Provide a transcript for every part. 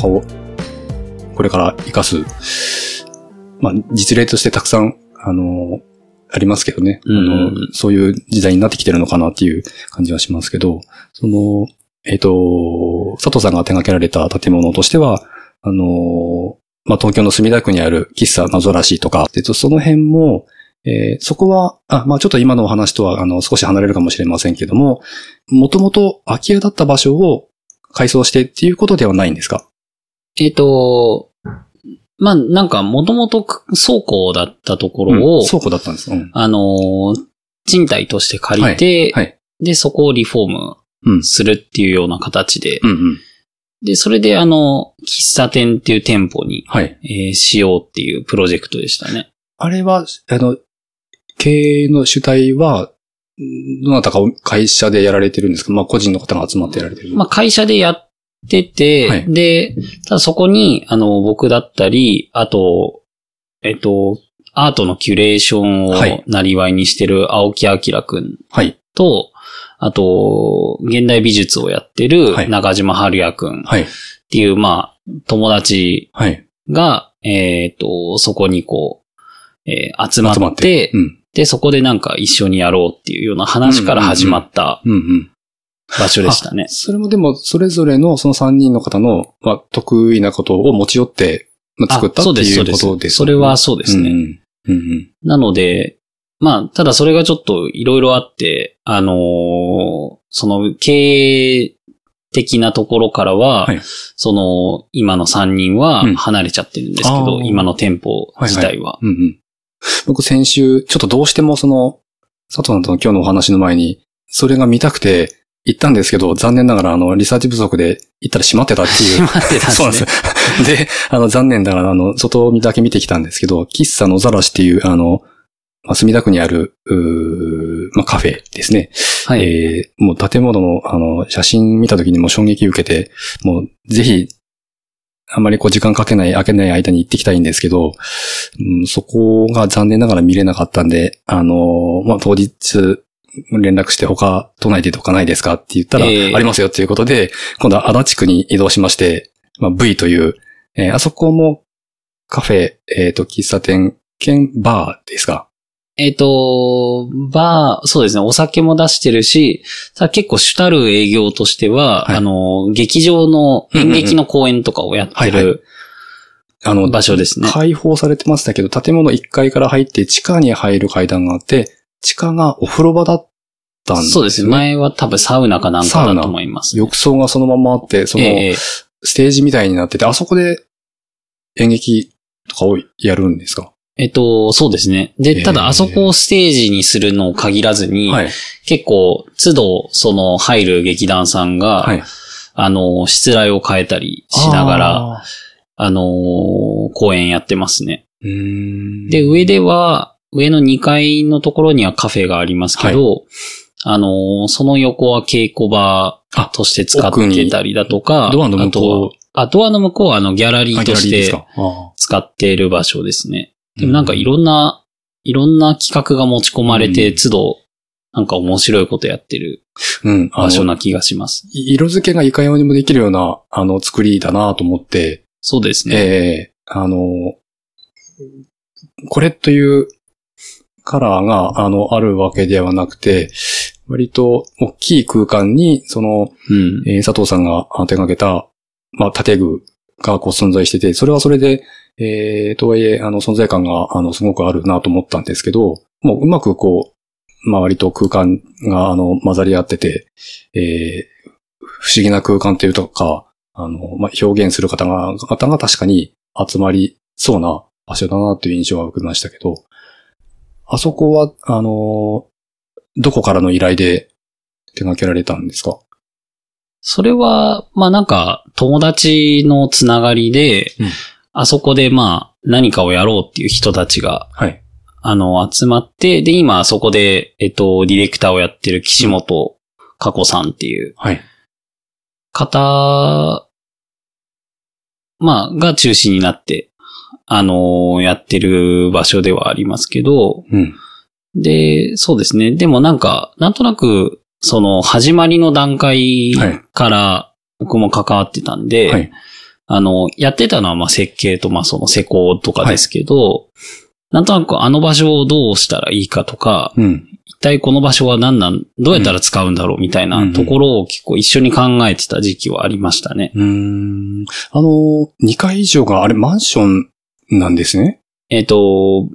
かを、これから活かす、まあ、実例としてたくさん、あの、ありますけどね。うんあのそういう時代になってきてるのかなっていう感じはしますけど、その、えっ、と、佐藤さんが手掛けられた建物としては、あの、まあ、東京の墨田区にある喫茶謎らしいとか、えっと、その辺も、えーそこは、あ、まあ、ちょっと今のお話とは、あの、少し離れるかもしれませんけども、もともと空き家だった場所を改装してっていうことではないんですか？えっ、と、まあ、なんか、もともと倉庫だったところを、うん倉庫だったんです。うん。あのー賃貸として借りて、はい。で、そこをリフォームうん。するっていうような形で、うんうん。で、それであの、喫茶店っていう店舗に、はい。えーしようっていうプロジェクトでしたね。あれは、あの、経営の主体は、んどなたか会社でやられてるんですか？まあ、個人の方が集まってやられてる。まあ、会社でやってて、はいで、ただそこに、あの、僕だったり、あと、えっと、アートのキュレーションはいをなりわいにしてる青木明くんはい。と、あと、現代美術をやってるはい中島春也くんっはい。ていう、まあ、友達はい。が、えっ、と、そこにこう、えー集まって。うん。で、そこでなんか一緒にやろうっていうような話から始まった。場所でしたね。それもでも、それぞれのその3人の方の、まあ、得意なことを持ち寄って、まあ、作ったってそうです、いそううです。ことですそれはそうですね。うんうん。うんうん。なので、まあ、ただそれがちょっといろいろあって、あのーその経営的なところからは、はいその今の3人はうん離れちゃってるんですけど、あー今の店舗自体は。うんうん。僕先週、ちょっとどうしてもその、佐藤さんとの今日のお話の前に、それが見たくて行ったんですけど、残念ながらあの、リサーチ不足で行ったら閉まってたっていう。閉まってたんですねそうなんです。で、あの、残念ながらあの、外だけ見てきたんですけど、喫茶野ざらしっていう、あの、まあ、墨田区にある、うーまあ、カフェですね。はい。えーもう建物の、あの、写真見た時にも衝撃受けて、もう、ぜひ、あんまりこう時間かけない、開けない間に行ってきたいんですけど、うん、そこが残念ながら見れなかったんで、あの、まあ、当日、連絡して他、都内でとかないですかって言ったら、ええ。ありますよっていうことで、今度は足立区に移動しまして、まあ、V という、えーあそこもカフェ、えっ、と、喫茶店兼バーですか？えっ、と、バー、そうですね、お酒も出してるし、ただ結構主たる営業としては、はい。あの、劇場の演劇の公演とかをやってはいあの、場所ですね。開放されてましたけど、建物1階から入って地下に入る階段があって、地下がお風呂場だったんですね。そうですね。前は多分サウナかなんかだと思います、浴槽がそのままあって、その、ええステージみたいになってて、あそこで演劇とかをやるんですか？えっと、そうですね。ええで、ただあそこをステージにするのを限らずに、はい。結構、都度、その、入る劇団さんが、はい。あの、失礼を変えたりしながら、ああのー公演やってますね。で、上では、上の2階のところにはカフェがありますけど、あのーその横は稽古場あとして使ってたりだとか、ドアの向こうあとは、あドアの向こうはあのギャラリーとして使っている場所ですね。ーでもなんかいろんな、いろんな企画が持ち込まれて、うん。都度、なんか面白いことやってる場所な気がします。色付けがいかようにもできるような、あの、作りだなと思って、そうですね。ええあの、これというカラーが、あの、あるわけではなくて、割と大きい空間に、その、うん。えー佐藤さんがあ手掛けた、まあ、建具がこう存在してて、それはそれで、えー、とはいえ、あの、存在感が、あの、すごくあるなと思ったんですけど、もううまくこう、まあ、割と空間が、あの、混ざり合ってて、えー、不思議な空間っていうとか、あの、まあ、表現する方が、方が確かに集まりそうな場所だなという印象は受けましたけど、あそこは、あの、どこからの依頼で手掛けられたんですか？それは、まあなんか、友達のつながりで、うんあそこでまあ、何かをやろうっていう人たちが、はい。あの、集まって、で、今、そこで、えっと、ディレクターをやってる岸本佳子さんっていうはい。方、まあ、が中心になって、あの、やってる場所ではありますけど、うん。で、そうですね。でもなんか、なんとなく、その、始まりの段階から、僕も関わってたんで、はい。あの、やってたのはまあ設計とまあその施工とかですけど、なんとなくあの場所をどうしたらいいかとか、うん。一体この場所は何なん、どうやったら使うんだろうみたいなところを結構一緒に考えてた時期はありましたね。うーん。あの、2階以上があれマンションなんですね。えっ、と、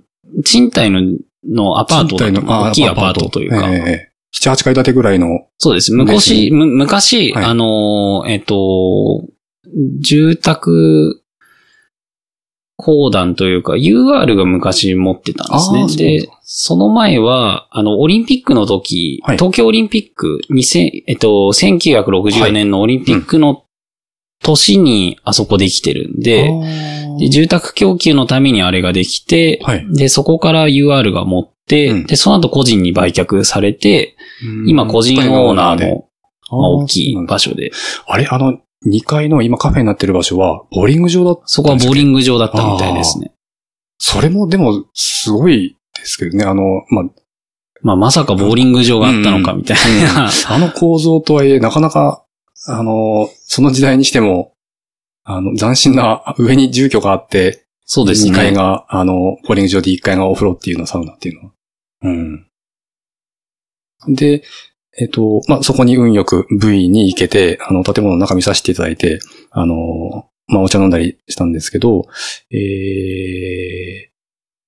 賃貸ののアパート大きいアパートというか、ええ7、8階建てぐらいの。そうです。昔、む昔、はいあのー、えっ、と、住宅公団というか、UR が昔持ってたんですね。で、その前は、あの、オリンピックの時、はい東京オリンピック、2000えっと、1964年のオリンピックの年にあそこできてるんで、で住宅供給のためにあれができて、はい。で、そこから UR が持って、うん。で、その後個人に売却されて、今個人オーナーでの、まあ、大きい場所で、あれあの、2階の今カフェになってる場所は、ボーリング場だったそこはボーリング。場だったみたいですね。それもでも、すごいですけどね。あの、まあ、まあ、まさかボーリング場があったのかみたいな。あの構造とはいえ、なかなか、あの、その時代にしても、あの、斬新な上に住居があって、そうですね。2階が、あの、ボーリング場で1階がお風呂っていうのはサウナっていうのは。うん。で、えっと、まあ、そこに運よく V に行けて、あの、建物の中見させていただいて、あの、まあ、お茶飲んだりしたんですけど、えー、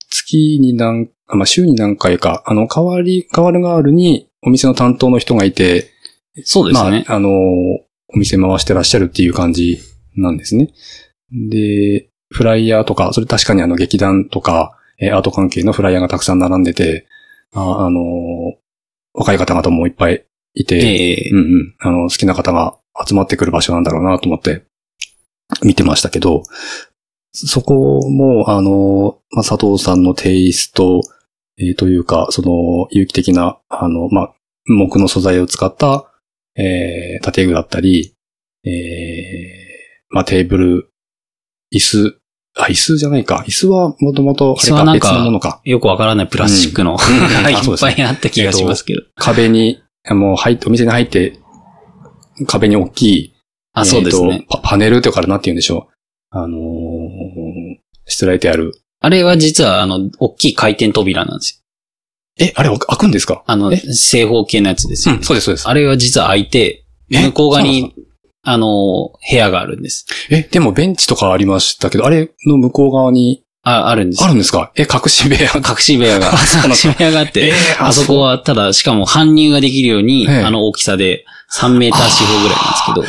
月に何、あまあ、週に何回か、あの、代わり、代わる代わるにお店の担当の人がいて、そうですね。まあ、あの、お店回してらっしゃるっていう感じなんですね。で、フライヤーとか、それ確かにあの劇団とか、えーアート関係のフライヤーがたくさん並んでて、あ、あの、若い方々もいっぱいいて、ええうんうん、あの、好きな方が集まってくる場所なんだろうなと思って見てましたけど、そこも、あの、まあ、佐藤さんのテイスト、えーというか、その、有機的な、あの、まあ、木の素材を使った、えー、建具だったり、えー、まあ、テーブル、椅子、あ、椅子じゃないか。椅子はもともと、あれか別のものか。よくわからないプラスチックの、うですねっぱいあった気がしますけど。壁に、もう入って、お店に入って、壁に大きい、あ、そうですねえー。とパパネルというか、なんて言うんでしょう。あのー、しつらえてある。あれは実は、あの、大きい回転扉なんですよ。え、あれ開くんですか？あの、え？正方形のやつですよ、うん、そうです、そうです。あれは実は開いて、え？向こう側に、あの、部屋があるんです。え、でもベンチとかありましたけど、あれの向こう側にあ、あるんです。あるんですか？え、隠し部屋？隠し部屋が、隠し部屋があって、えーあそこは、ただ、しかも搬入ができるように、ええ。あの大きさで3メーター四方ぐらいなんですけど、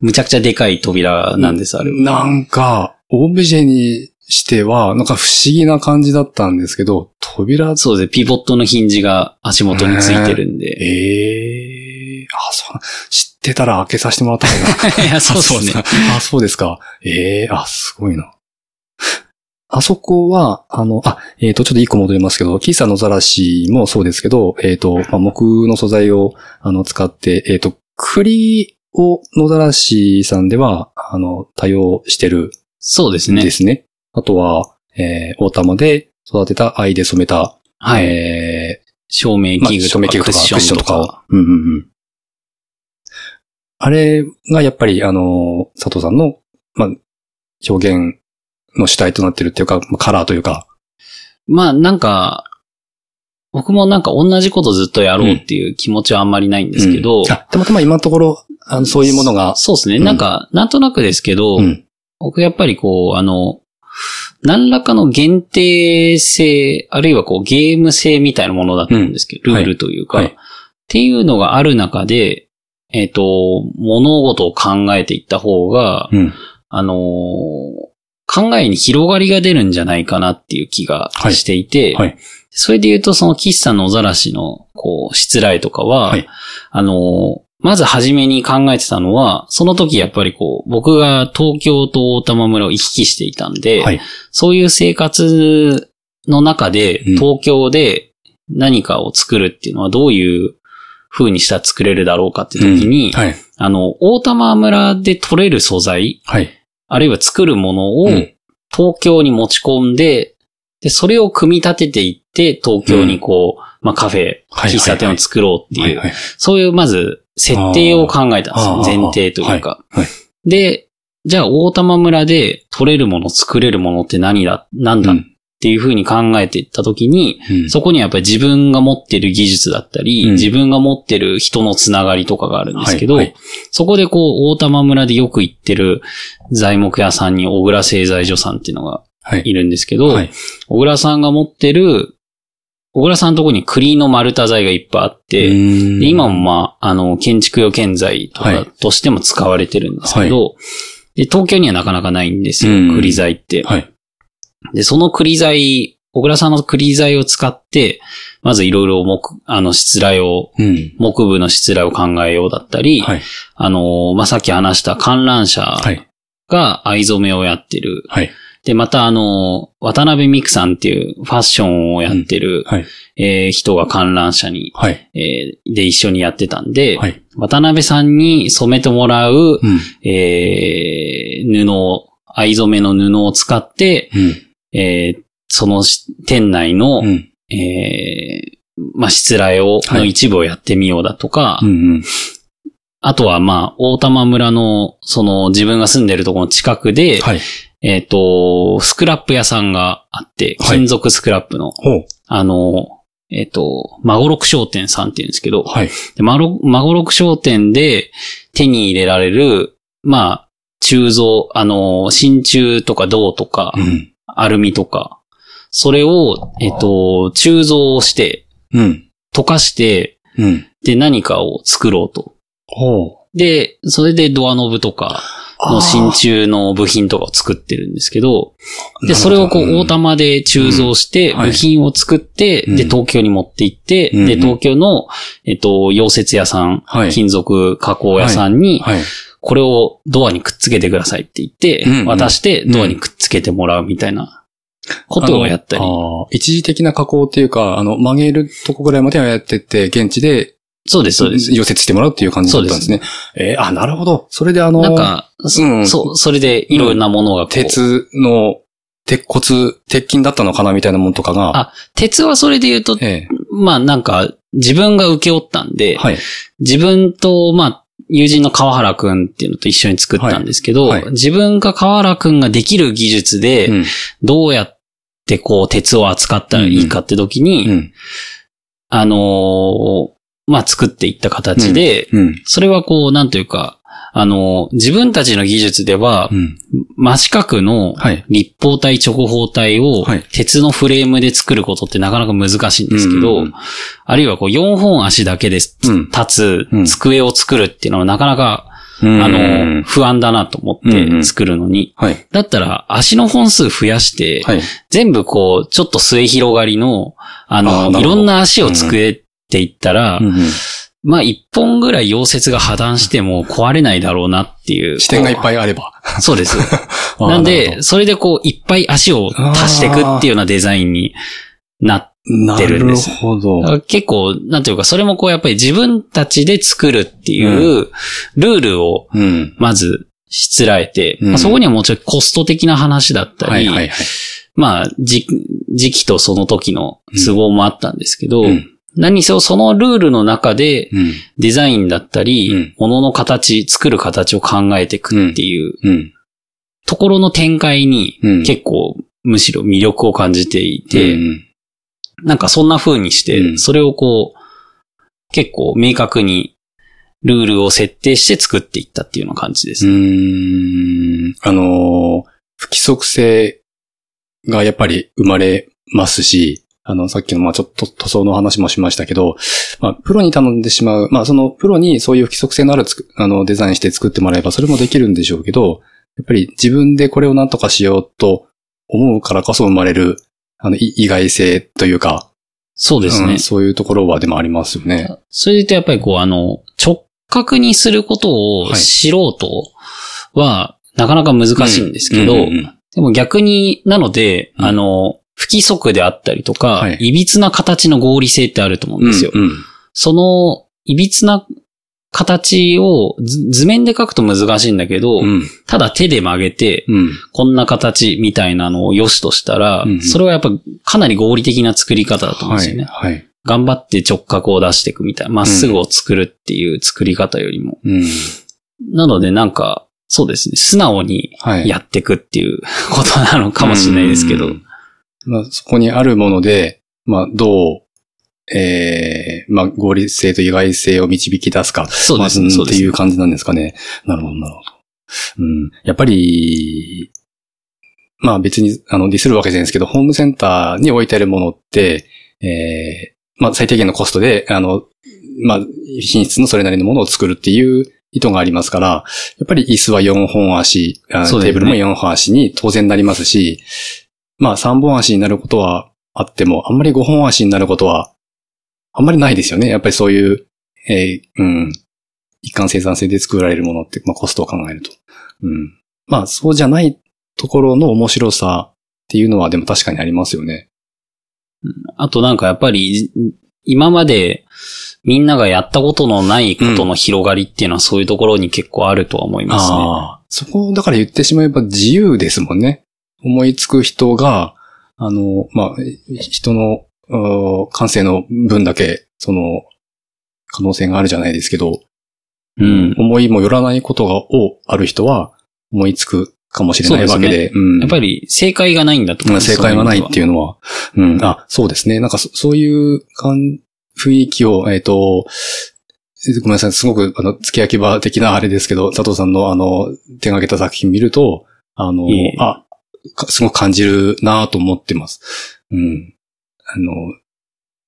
むちゃくちゃでかい扉なんです、あれは。なんか、オブジェにしては、なんか不思議な感じだったんですけど、扉、そうですね、ピボットのヒンジが足元についてるんで。ええあ、そう、知ってたら開けさせてもらった方が いや、そうですね。あ、そうですか。ええあ、すごいな。あそこは、あの、あ、えっ、と、ちょっと一個戻りますけど、喫茶のざらしもそうですけど、えっ、と、まあ、木の素材を、あの、使って、えっ、と、栗を野ざらしさんでは、あの、多用してるそうですねんで。すね。あとは、えー、大玉で育てた藍で染めた、はい。え照明ー、まあ器具とか、照明器具とか、クッションとか。を。うんうんうん。あれがやっぱり、あの、佐藤さんの、まあ、表現の主体となってるっていうか、まあカラーというか。まあ、なんか、僕もなんか同じことずっとやろうっていう気持ちはあんまりないんですけど、うんあ、たまたま今のところ、あの、そういうものが、そうですね。うんなんか、なんとなくですけど、うん。僕やっぱりこう、あの、何らかの限定性、あるいはこうゲーム性みたいなものだったんですけど、うんルールというか、はいっていうのがある中で、えっ、と、物事を考えていった方が、うん。あのー考えに広がりが出るんじゃないかなっていう気がしていて、はい。それで言うとその喫茶のざらしの、こう、しつらいとかは、はいあのーまず初めに考えてたのは、その時やっぱりこう、僕が東京と大玉村を行き来していたんで、はい。そういう生活の中で、うん東京で何かを作るっていうのはどういう風にしたら作れるだろうかって時に、はい。あの、大玉村で取れる素材、はい。あるいは作るものをうん東京に持ち込んで、で、それを組み立てていって、東京にこう、まあカフェ、はい喫茶店を作ろうっていう。そういうまず設定を考えたんですよ。前提というか。はいはいで、じゃあ大玉村で取れるもの、作れるものって何だ、なんだっうんていうふうに考えていったときに、うんそこにはやっぱり自分が持ってる技術だったり、うん自分が持ってる人のつながりとかがあるんですけど、はいはいそこでこう、大玉村でよく行ってる材木屋さんに小倉製材所さんっていうのがはい。いるんですけど、はい。小倉さんが持ってる、小倉さんのところに栗の丸太材がいっぱいあって、今もまあ、あの、建築用建材とはいかとしても使われてるんですけど、で東京にはなかなかないんですよ、うん栗材って。はい。で、その栗材、小倉さんの栗材を使って、まずいろいろ木、あの、失来を、うん。木部の失来を考えようだったり、はい。あの、まあ、さっき話した観覧車はい。が藍染めをやってる。はい。で、またあの、渡辺美久さんっていうファッションをやってる、はい。えー人が観覧車に、はい。えーで一緒にやってたんで、はい。渡辺さんに染めてもらう、うん。えー布を、藍染めの布を使って、うん。えーそのし店内の、うん。えーまあ、失礼を、はいの一部をやってみようだとか、うん。あとはまあ、大玉村の、その自分が住んでるところの近くで、はい。えっ、と、スクラップ屋さんがあって、はい金属スクラップの、ほう。あの、えっ、と、マゴロク商店さんって言うんですけど、はい。でマロマゴロク商店で手に入れられる、まあ、鋳造、あの、真鍮とか銅とか、うん。アルミとか、それを、えっ、と、鋳造して、うん。溶かして、うん。で、何かを作ろうと。で、それでドアノブとかの真鍮の部品とかを作ってるんですけど、で、それをこう、大玉で鋳造して、部品を作って、うん。で、東京に持って行って、うん。で、東京の、えっと、溶接屋さん、はい。金属加工屋さんに、はい。これをドアにくっつけてくださいって言って、渡してドアにくっつけてもらうみたいなことをやったり。一時的な加工っていうか、あの、曲げるとこぐらいまではやってって、現地で、そうです、そうです。溶接してもらうっていう感じだったんですね。えーあ、なるほど。それであの、なんか、そうんそう、それでいろんなものがこう、鉄の、鉄骨、鉄筋だったのかなみたいなものとかが、あ、鉄はそれで言うと、えまあなんか、自分が受け負ったんで、えはい。自分と、まあ、友人の川原くんっていうのと一緒に作ったんですけど、はいはい自分が川原くんができる技術で、うん。どうやってこう、鉄を扱ったらいいかって時に、うん。あのーまあ、作っていった形で、うん。それはこう、なんというか、あのー自分たちの技術ではう、ん。真四角のはい。立方体、直方体をはい鉄のフレームで作ることってなかなか難しいんですけど、うんあるいはこう4本足だけでうん立うんつ机を作るっていうのはなかなか、うんあの、不安だなと思っうんうんて作るのに。はい。だったら足の本数増やして、はい。全部こう、ちょっと末広がりの、あの、るほどいろんな足を作っていったら、うんうんまあ一本ぐらい溶接が破断しても壊れないだろうなっていう。視点がいっぱいあれば。そうです。あなんるで、それでこう、いっぱい足を足していくっていうようなデザインになってるんですなるほど。結構、なんていうか、それもこう、やっぱり自分たちで作るっていう、ルールを、うん。まず、しつらえて、うんまあ、そこにはもちろんコスト的な話だったり、はいはいはい。まあ、時時期とその時の都合もあったんですけど、うん何にせよそのルールの中で、うん。デザインだったり、うん物の形、作る形を考えていくっていううん。ところの展開に、うん結構、むしろ魅力を感じていて、うんなんかそんな風にして、うんそれをこう、結構明確にルールを設定して作っていったっていうような感じです。うーん。あのー、不規則性がやっぱり生まれますし、あの、さっきの、まあちょっと塗装の話もしましたけど、まあプロに頼んでしまう、まあそのプロにそういう不規則性のあるつくあの、デザインして作ってもらえばそれもできるんでしょうけど、やっぱり自分でこれを何とかしようと思うからこそ生まれる、あの、い意外性というか、そうですね。うんそういうところはでもありますよね。それでやっぱりこう、あの、直角にすることをはい素人はなかなか難しいんですけど、でも逆に、なので、うんあの、不規則であったりとか、はいつな形の合理性ってあると思うんですよ。うんうんその、いびつな形を図図面で描くと難しいんだけど、うん。ただ手で曲げて、うん。こんな形みたいなのを良しとしたら、うんうんそれはやっぱかなり合理的な作り方だと思うんですよね。はい。はい。頑張って直角を出していくみたいな、まっすぐを作るっていう作り方よりも。うん。なのでなんか、そうですね、素直にはい。やっていくっていうことなのかもしれないですけど。うんまあ、そこにあるもので、まあ、どう、ええまあ、合理性と意外性を導き出すか。そうですね、っていう。感じなんですかね。なるほど、なるほど。うん。やっぱり、まあ別に、あの、ディスるわけじゃないですけど、ホームセンターに置いてあるものって、ええまあ最低限のコストで、あの、まあ、品質のそれなりのものを作るっていう意図がありますから、やっぱり椅子は4本足、ねテーブルも4本足に当然なりますし、まあ3本足になることはあっても、あんまり5本足になることは、あんまりないですよね。やっぱりそういう、えーうん、一貫生産性で作られるものって、まあコストを考えると。うん。まあそうじゃないところの面白さっていうのはでも確かにありますよね。あとなんかやっぱり、今までみんながやったことのないことの広がりっていうのはそういうところに結構あるとは思いますね。ああ。そこ、だから言ってしまえば自由ですもんね。思いつく人が、あの、まあ、人の、感性の分だけ、その、可能性があるじゃないですけど、うん。思いもよらないことが、をある人は、思いつくかもしれないわけで、うん。やっぱり正解がないんだと思まあうんです正解はないっていうのは、うん、あ、そうですね。なんかそそういう感雰囲気を、えっ、と、ごめんなさい、すごく、あの、付け焼き場的なあれですけど、佐藤さんのあの、手掛けた作品見ると、あの、あ、かすごく感じるなと思ってます。うん。あの、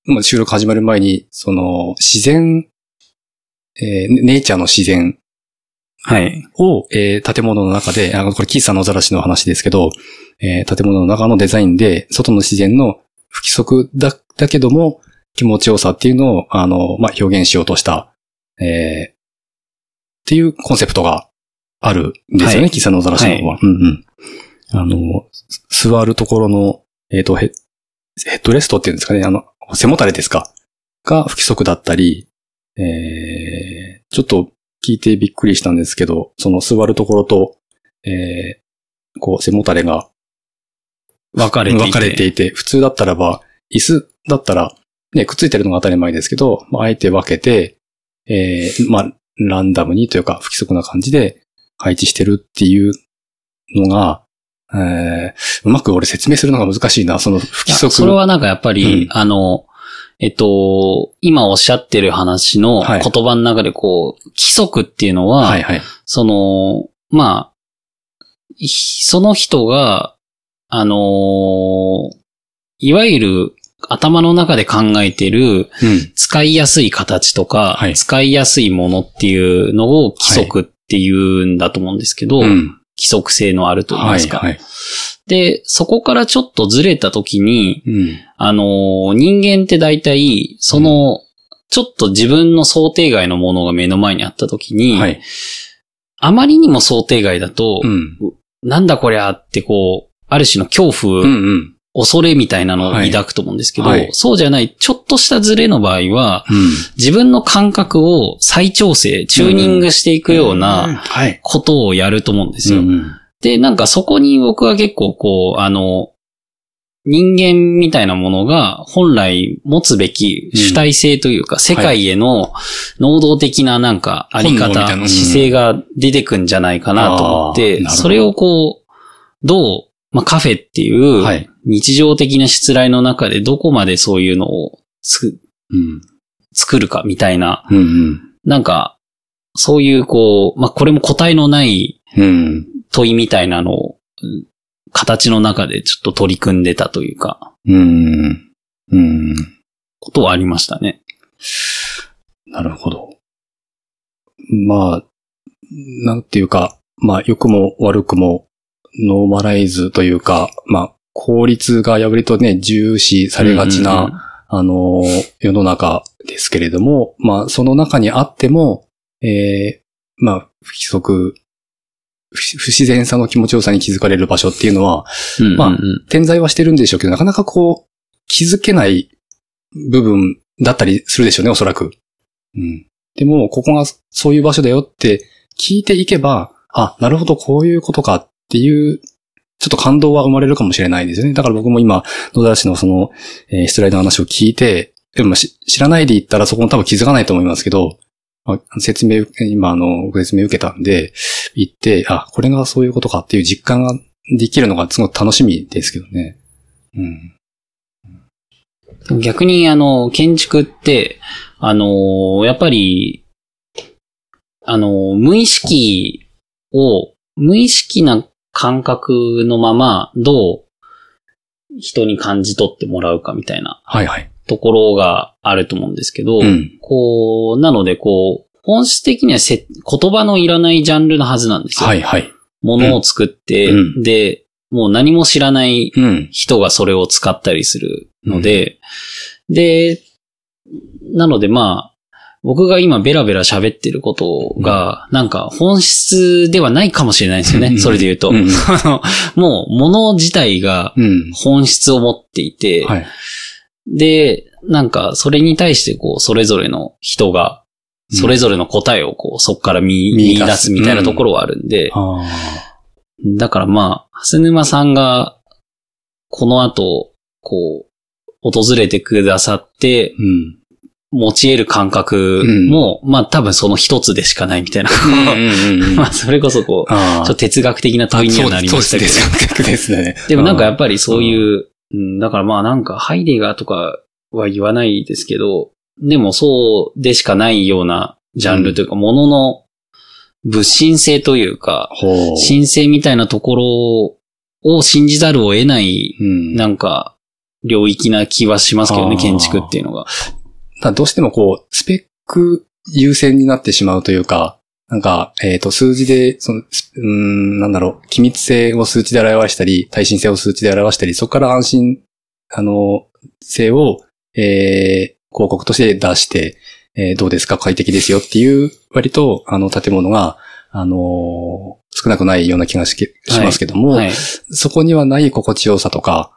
まあ、収録始まる前に、その、自然、えーネイチャーの自然はい。を、えー建物の中で、あの、これ、キーさんのざらしの話ですけど、えー建物の中のデザインで、外の自然の不規則だ、だけども、気持ちよさっていうのを、あの、まあ、表現しようとした、えーっていうコンセプトがあるんですよね、はいキーさんのざらしの方は。うんうん。あの、す座るところの、えっ、と、ヘヘッドレストっていうんですかね、あの、背もたれですか？が不規則だったり、えー、ちょっと聞いてびっくりしたんですけど、その座るところと、えー、こう、背もたれが分かれていて。分かれていて、普通だったらば、椅子だったら、ね、くっついてるのが当たり前ですけど、まあ、あえて分けて、えー、まあ、ランダムにというか、不規則な感じで配置してるっていうのが、えー、うまく俺説明するのが難しいな、その不規則。それはなんかやっぱり、うんあの、えっと、今おっしゃってる話のはい言葉の中でこう、規則っていうのは、はいはい。その、まあ、ひその人が、あのーいわゆる頭の中で考えてるうん。使いやすい形とか、はい使いやすいものっていうのを規則っていうんだと思うんですけど、うん。規則性のあると言いますか。はいはい。で、そこからちょっとずれた時に、うん。あのー人間って大体、その、ちょっと自分の想定外のものが目の前にあった時に、はい。あまりにも想定外だと、うん。なんだこりゃってこう、ある種の恐怖。恐れみたいなのを抱くと思うんですけど、はい。はいそうじゃない、ちょっとしたズレの場合は、うん。自分の感覚を再調整、チューニングしていくようなはい。ことをやると思うんですよ。うんで、なんかそこに僕は結構こう、あの、人間みたいなものが本来持つべき主体性というか、世界への能動的ななんかあり方、姿勢が出てくんじゃないかなと思ってそれをこう、どう、まあ、カフェっていうはい。日常的な失礼の中でどこまでそういうのをつうん。作るかみたいな、うんなんか、そういうこう、まあ、これも答えのないうん。うん。問いみたいなのを、うん形の中でちょっと取り組んでたというか、うん。うん。ことはありましたね。なるほど。まあ、なんていうか、まあ、良くも悪くもノーマライズというか、まあ、効率が割とね、重視されがちな、うんうんうんあの、世の中ですけれども、まあ、その中にあっても、えーまあ、不規則、不不自然さの気持ちよさに気づかれる場所っていうのは、まあうんうんうん点在はしてるんでしょうけど、なかなかこう、気づけない部分だったりするでしょうね、おそらく。うん。でも、ここがそういう場所だよって聞いていけば、あ、なるほど、こういうことかっていう、ちょっと感動は生まれるかもしれないですよね。だから僕も今、野田氏のその、えー、スライドの話を聞いて、でも知らないで言ったらそこも多分気づかないと思いますけど、まあ説明、今あの、ご説明受けたんで、行って、あ、これがそういうことかっていう実感ができるのがすごく楽しみですけどね。うん。逆に、あの、建築って、あの、やっぱり、あの、無意識を、無意識な感覚のまま、どう人に感じ取ってもらうかみたいなはいはい。ところがあると思うんですけど、うん。こう、なので、こう、本質的にはせ言葉のいらないジャンルのはずなんですよ。はいはい。ものを作って、うんで、もう何も知らないうん。人がそれを使ったりするので、で、なのでまあ、僕が今ベラベラ喋ってることが、なんか本質ではないかもしれないですよね。うんそれで言うと。もう、物自体がうん。本質を持っていて、はい。で、なんか、それに対して、こう、それぞれの人が、それぞれの答えを、こう、そこから見、見見出すみたいなところはあるんで、あだからまあ、蓮沼さんが、この後、こう、訪れてくださって、うん。持ち得る感覚も、まあ多分その一つでしかないみたいな。まあそれこそこう、あちょっと哲学的な問いにはなりましたけど。そうですね。でもなんかやっぱりそういう、うん、だからまあなんかハイデガーとかは言わないですけど、でもそうでしかないようなジャンルというか、ものの物心性というか。神性みたいなところを信じざるを得ない、うん。なんか、領域な気はしますけどね、建築っていうのが。だどうしてもこう、スペック優先になってしまうというか、なんか、えっ、と、数字で、その、すうーん、なんだろう、機密性を数値で表したり、耐震性を数値で表したり、そこから安心、あの、性を、えー、広告として出して、えーどうですか快適ですよっていう、割と、あの、建物が、あのー少なくないような気がしけしますけども、はい。そこにはない心地よさとか、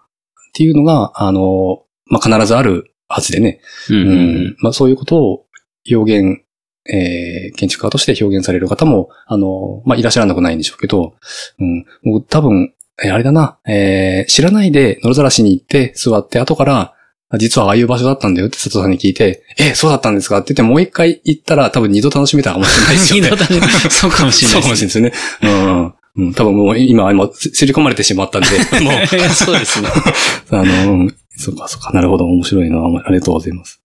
っていうのが、あの、まあ、必ずあるはずでね。うん。まあ、そういうことを表現、えー、建築家として表現される方も、あの、まあ、いらっしゃらなくないんでしょうけど、うん、僕多分、えーあれだな、えー、知らないで野ざらしに行って座って後から、あ実はああいう場所だったんだよって佐藤さんに聞いて、え、そうだったんですかって言ってもう一回行ったら多分二度楽しめたかもしれないですよね。二度だね そうかもしれそうないでかもしれないですね。うん。うん、多分もう今、今、すり込まれてしまったんで、もう、す。そうですね。あの、うんそうか、そうか、なるほど、面白いな。ありがとうございます。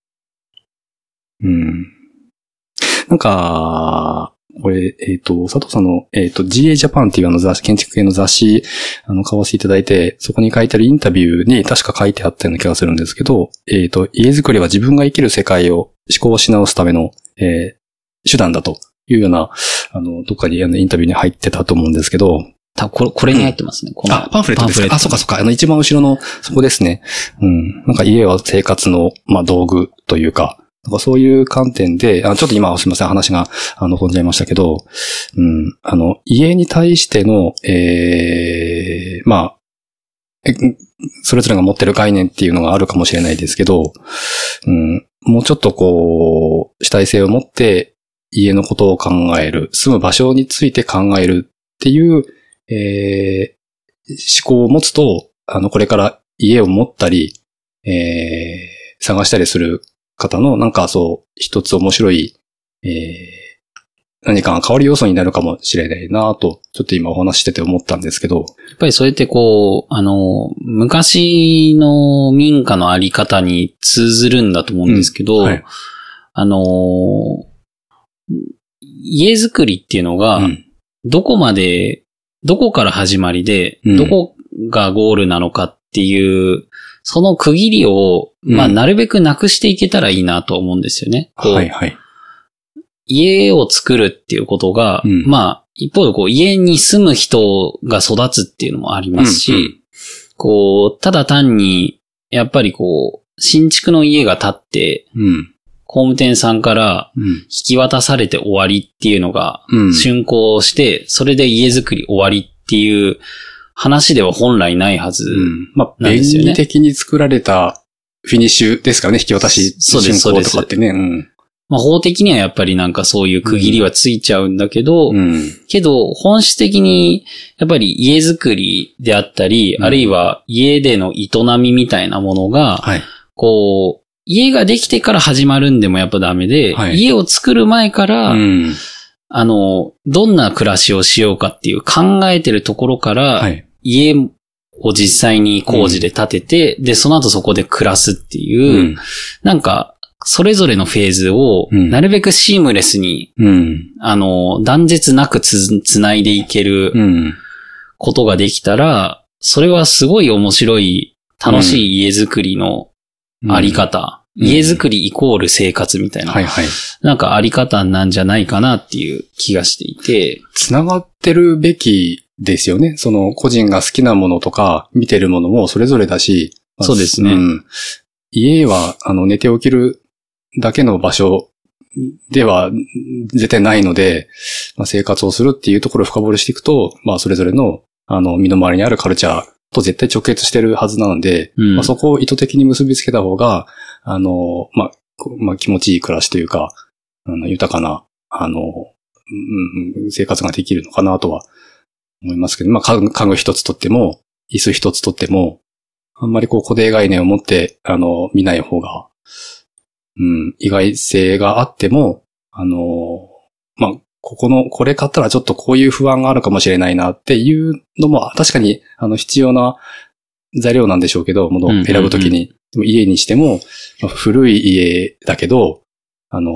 うん。なんか、これ、えっ、と、佐藤さんの、えっ、と、GA ジャパンっていうあの雑誌、建築系の雑誌、あの、買わせていただいて、そこに書いてあるインタビューに確か書いてあったような気がするんですけど、えっ、と、家づくりは自分が生きる世界を思考し直すための、えー手段だというような、あの、どっかにあのインタビューに入ってたと思うんですけど、たこれ、これに入ってますね。このあ、パンフレットですか？あ、そうかそそうか。あの、一番後ろの、そこですね。うん。なんか家は生活の、まあ、道具というか、なんかそういう観点で、あちょっと今はすみません、話が、あの、飛んじゃいましたけど、うん。あの、家に対しての、ええまあ、えそれぞれが持ってる概念っていうのがあるかもしれないですけど、うん。もうちょっとこう、主体性を持って家のことを考える、住む場所について考えるっていう、えー思考を持つと、あの、これから家を持ったり、えー探したりする方の、なんかそう、一つ面白い、えー何かが変わる要素になるかもしれないなと、ちょっと今お話ししてて思ったんですけど。やっぱりそれってこう、あの、昔の民家のあり方に通ずるんだと思うんですけど、うんはいあの、家づくりっていうのが、うんどこまで、どこから始まりで、うんどこがゴールなのかっていう、その区切りを、まあ、うんなるべくなくしていけたらいいなと思うんですよね。こうはいはい。家を作るっていうことが、うんまあ、一方でこう、家に住む人が育つっていうのもありますし、うんうんこう、ただ単に、やっぱりこう、新築の家が建って、うん。工務店さんからうん。引き渡されて終わりっていうのが、うん。竣工して、それで家づくり終わりっていう話では本来ないはず。なんですよね利的に作られたフィニッシュですからね、引き渡し、そうです竣工とかってね。うん。まあ法的にはやっぱりなんかそういう区切りはついちゃうんだけど、うん。けど、本質的に、やっぱり家づくりであったり、うんあるいは家での営みみたいなものが、はい。こう、家ができてから始まるんでもやっぱダメで、はい家を作る前から、うん。あの、どんな暮らしをしようかっていう考えてるところから、はい。家を実際に工事で建てて、で、その後そこで暮らすっていう、うん。なんか、それぞれのフェーズを、うんなるべくシームレスに、うん。あの、断絶なくつ、つないでいけるうん。ことができたら、それはすごい面白い、楽しい家づくりのあり方。うん家づくりイコール生活みたいな、はいはい。なんかあり方なんじゃないかなっていう気がしていて、つながってるべきですよね。その個人が好きなものとか見てるものもそれぞれだし。まあそうですねん家は、あの、寝て起きるだけの場所では絶対ないので、まあ、生活をするっていうところを深掘りしていくと、まあ、それぞれの、あの、身の回りにあるカルチャーと絶対直結してるはずなので、うんまあ、そこを意図的に結びつけた方が、あの、まあ、こまあ、気持ちいい暮らしというか、あの、豊かな、あの、うんうん、生活ができるのかなとは思いますけど、まあ、家具家具一つとっても、椅子一つとっても、あんまりこう固定概念を持って、あの、見ない方が、うん、意外性があっても、あの、まあ、ここの、これ買ったらちょっとこういう不安があるかもしれないなっていうのも、確かに、あの、必要な材料なんでしょうけど、ものを選ぶときに。でも家にしても、まあ古い家だけど、あの、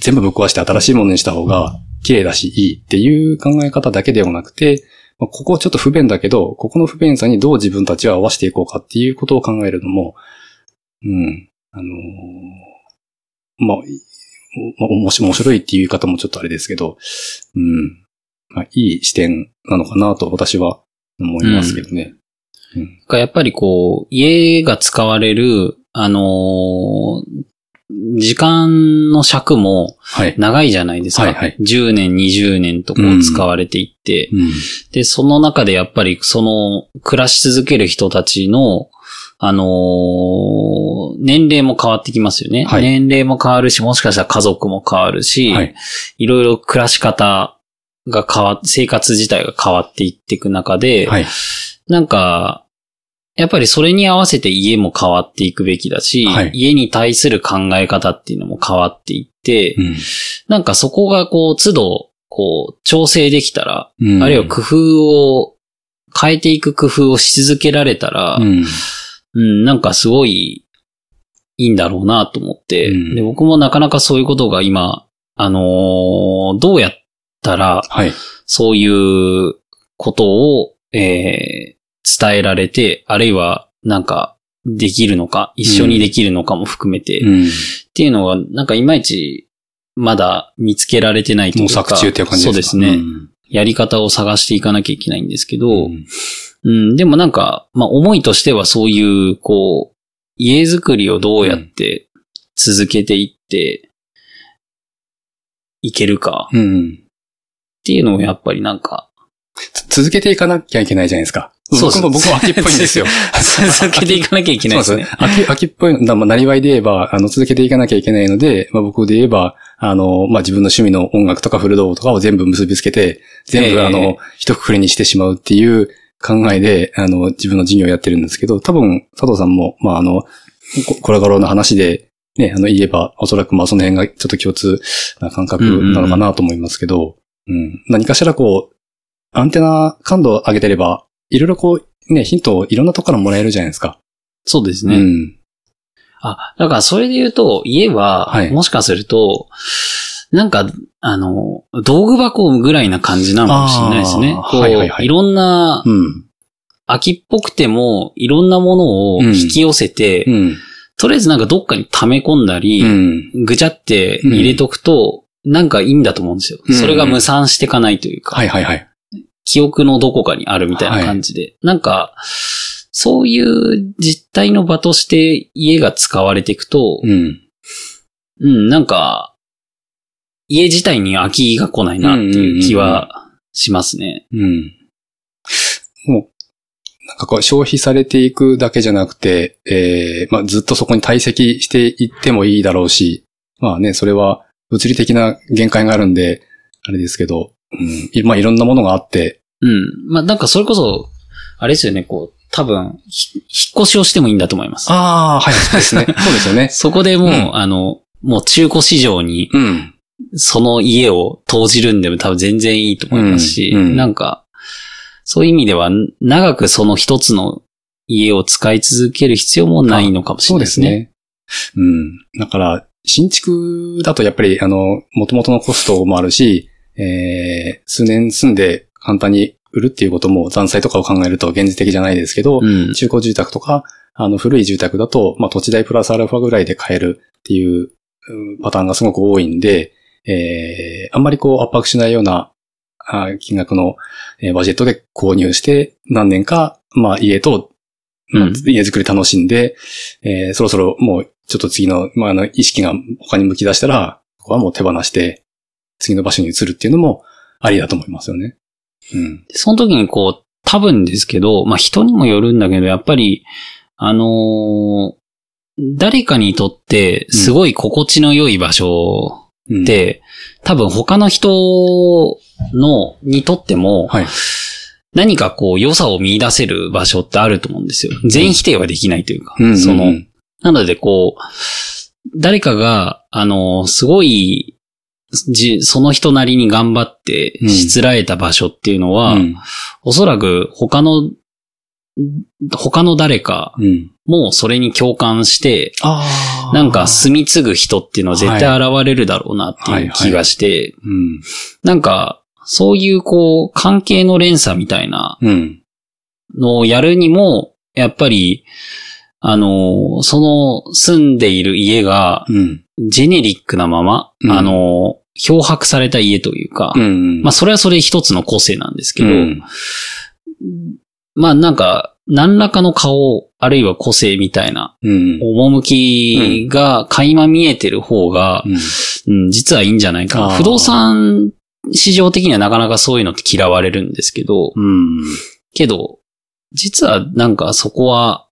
全部ぶっ壊して新しいものにした方が綺麗だしいいっていう考え方だけではなくて、まあここちょっと不便だけど、ここの不便さにどう自分たちは合わせていこうかっていうことを考えるのも、うん、あのーまあ、いまあ、面白面白いっていう言い方もちょっとあれですけど、うん、まあ、いい視点なのかなと私は思いますけどね。うん。がやっぱりこう、家が使われる、あのー時間の尺もはい。長いじゃないですか。はいはい10年、20年とこう使われていって、うん。で、その中でやっぱりその暮らし続ける人たちの、あのー年齢も変わってきますよね。はい年齢も変わるし、もしかしたら家族も変わるし、はい。いろいろ暮らし方が変わっ、生活自体が変わっていっていく中で、はい。なんか、やっぱりそれに合わせて家も変わっていくべきだし、はい家に対する考え方っていうのも変わっていって、うんなんかそこがこう、都度、こう、調整できたら、うんあるいは工夫を、変えていく工夫をし続けられたら、ううん、ん。なんかすごいいいんだろうなと思って、うんで、僕もなかなかそういうことが今、あのーどうやったら、はい。そういうことを、えー伝えられて、あるいは、なんか、できるのか、一緒にできるのかも含めて、っうん。ていうのが、なんかいまいち、まだ見つけられてないというか。模索中っていう感じですか？そうですね、うんやり方を探していかなきゃいけないんですけど、うんうん、でもなんか、まあ思いとしてはそういう、こう、家づくりをどうやって続けていって、いけるかうん。っていうのをやっぱりなんか、つ続けていかなきゃいけないじゃないですか。そうそう僕も、秋っぽいんですよ。続けていかなきゃいけないですね。そう秋、秋っぽいの、だまあ、なりわいで言えば、あの、続けていかなきゃいけないので、まあ、僕で言えば、あの、まあ、自分の趣味の音楽とか古道具とかを全部結びつけて、全部、ええあの、一括りにしてしまうっていう考えで、あの、自分の事業をやってるんですけど、多分、佐藤さんも、まあ、あの、ここれからの話で、ね、あの、言えば、おそらく、まあ、その辺がちょっと共通な感覚なのかなと思いますけど、うん。何かしらこう、アンテナ感度を上げてれば、いろいろこう、ね、ヒントをいろんなとこからもらえるじゃないですか。そうですね。うん。あ、だからそれで言うと、家は、はいもしかすると、なんか、あの、道具箱ぐらいな感じなのかもしれないですねこう、はいはいはいいろんな、うん。秋っぽくても、いろんなものを引き寄せて、うん。とりあえずなんかどっかに溜め込んだり、うん。ぐちゃって入れとくと、なんかいいんだと思うんですよ。うんそれが無産していかないというか、はいはいはい。記憶のどこかにあるみたいな感じで。なんか、そういう実態の場として家が使われていくと、うん。うん、なんか、家自体に飽きが来ないなっていう気はしますね。うん。もう、なんかこう消費されていくだけじゃなくて、えー、まあずっとそこに堆積していってもいいだろうし、まあね、それは物理的な限界があるんで、あれですけど、うん、い まあいろんなものがあって、うん。まあなんかそれこそ、あれですよね、こう、多分、ひ引っ越しをしてもいいんだと思います。ああ、はい、そうですね。そうですよね。そこでもう、うんあの、もう中古市場にうん。その家を投じるんでも多分全然いいと思いますし、うんうんなんか、そういう意味では、長くその一つの家を使い続ける必要もないのかもしれそうでないですすね。ね。うん。だから、新築だとやっぱり、あの、元々のコストもあるし、えー、数年住んで簡単に売るっていうことも残債とかを考えると現実的じゃないですけど、うん。中古住宅とか、あの、古い住宅だと、まあ、土地代プラスアルファぐらいで買えるっていううんパターンがすごく多いんで、えー、あんまりこう圧迫しないようなあ金額の、えーバジェットで購入して、何年か、まあ、家と、まあうん家づくり楽しんで、えーそろそろもうちょっと次の、まあ、あの、意識が他に向き出したら、ここはもう手放して、次の場所に移るっていうのもありだと思いますよね。うん。その時にこう、多分ですけど、まあ人にもよるんだけど、やっぱり、あのー誰かにとってすごい心地の良い場所うん、って、多分他の人の、にとっても、はい。何かこう良さを見出せる場所ってあると思うんですよ。全否定はできないというか。うんその、うんなのでこう、誰かが、あの、すごい、じ、その人なりに頑張ってうんしつらえた場所っていうのは、うんおそらく他の、他の誰かうん。もそれに共感して、ああ。なんか住み継ぐ人っていうのは絶対現れるだろうなっていう気がして、うん。なんか、そういうこう、関係の連鎖みたいなうん。のをやるにも、やっぱり、あの、その住んでいる家が、うん。ジェネリックなまま、うんあの、漂白された家というか、うん。まあそれはそれ一つの個性なんですけど、うんまあなんか、何らかの顔、あるいは個性みたいな、うん。趣が垣間見えてる方が、うんうん、実はいいんじゃないか不動産市場的にはなかなかそういうのって嫌われるんですけど、うん。けど、実はなんかそこは、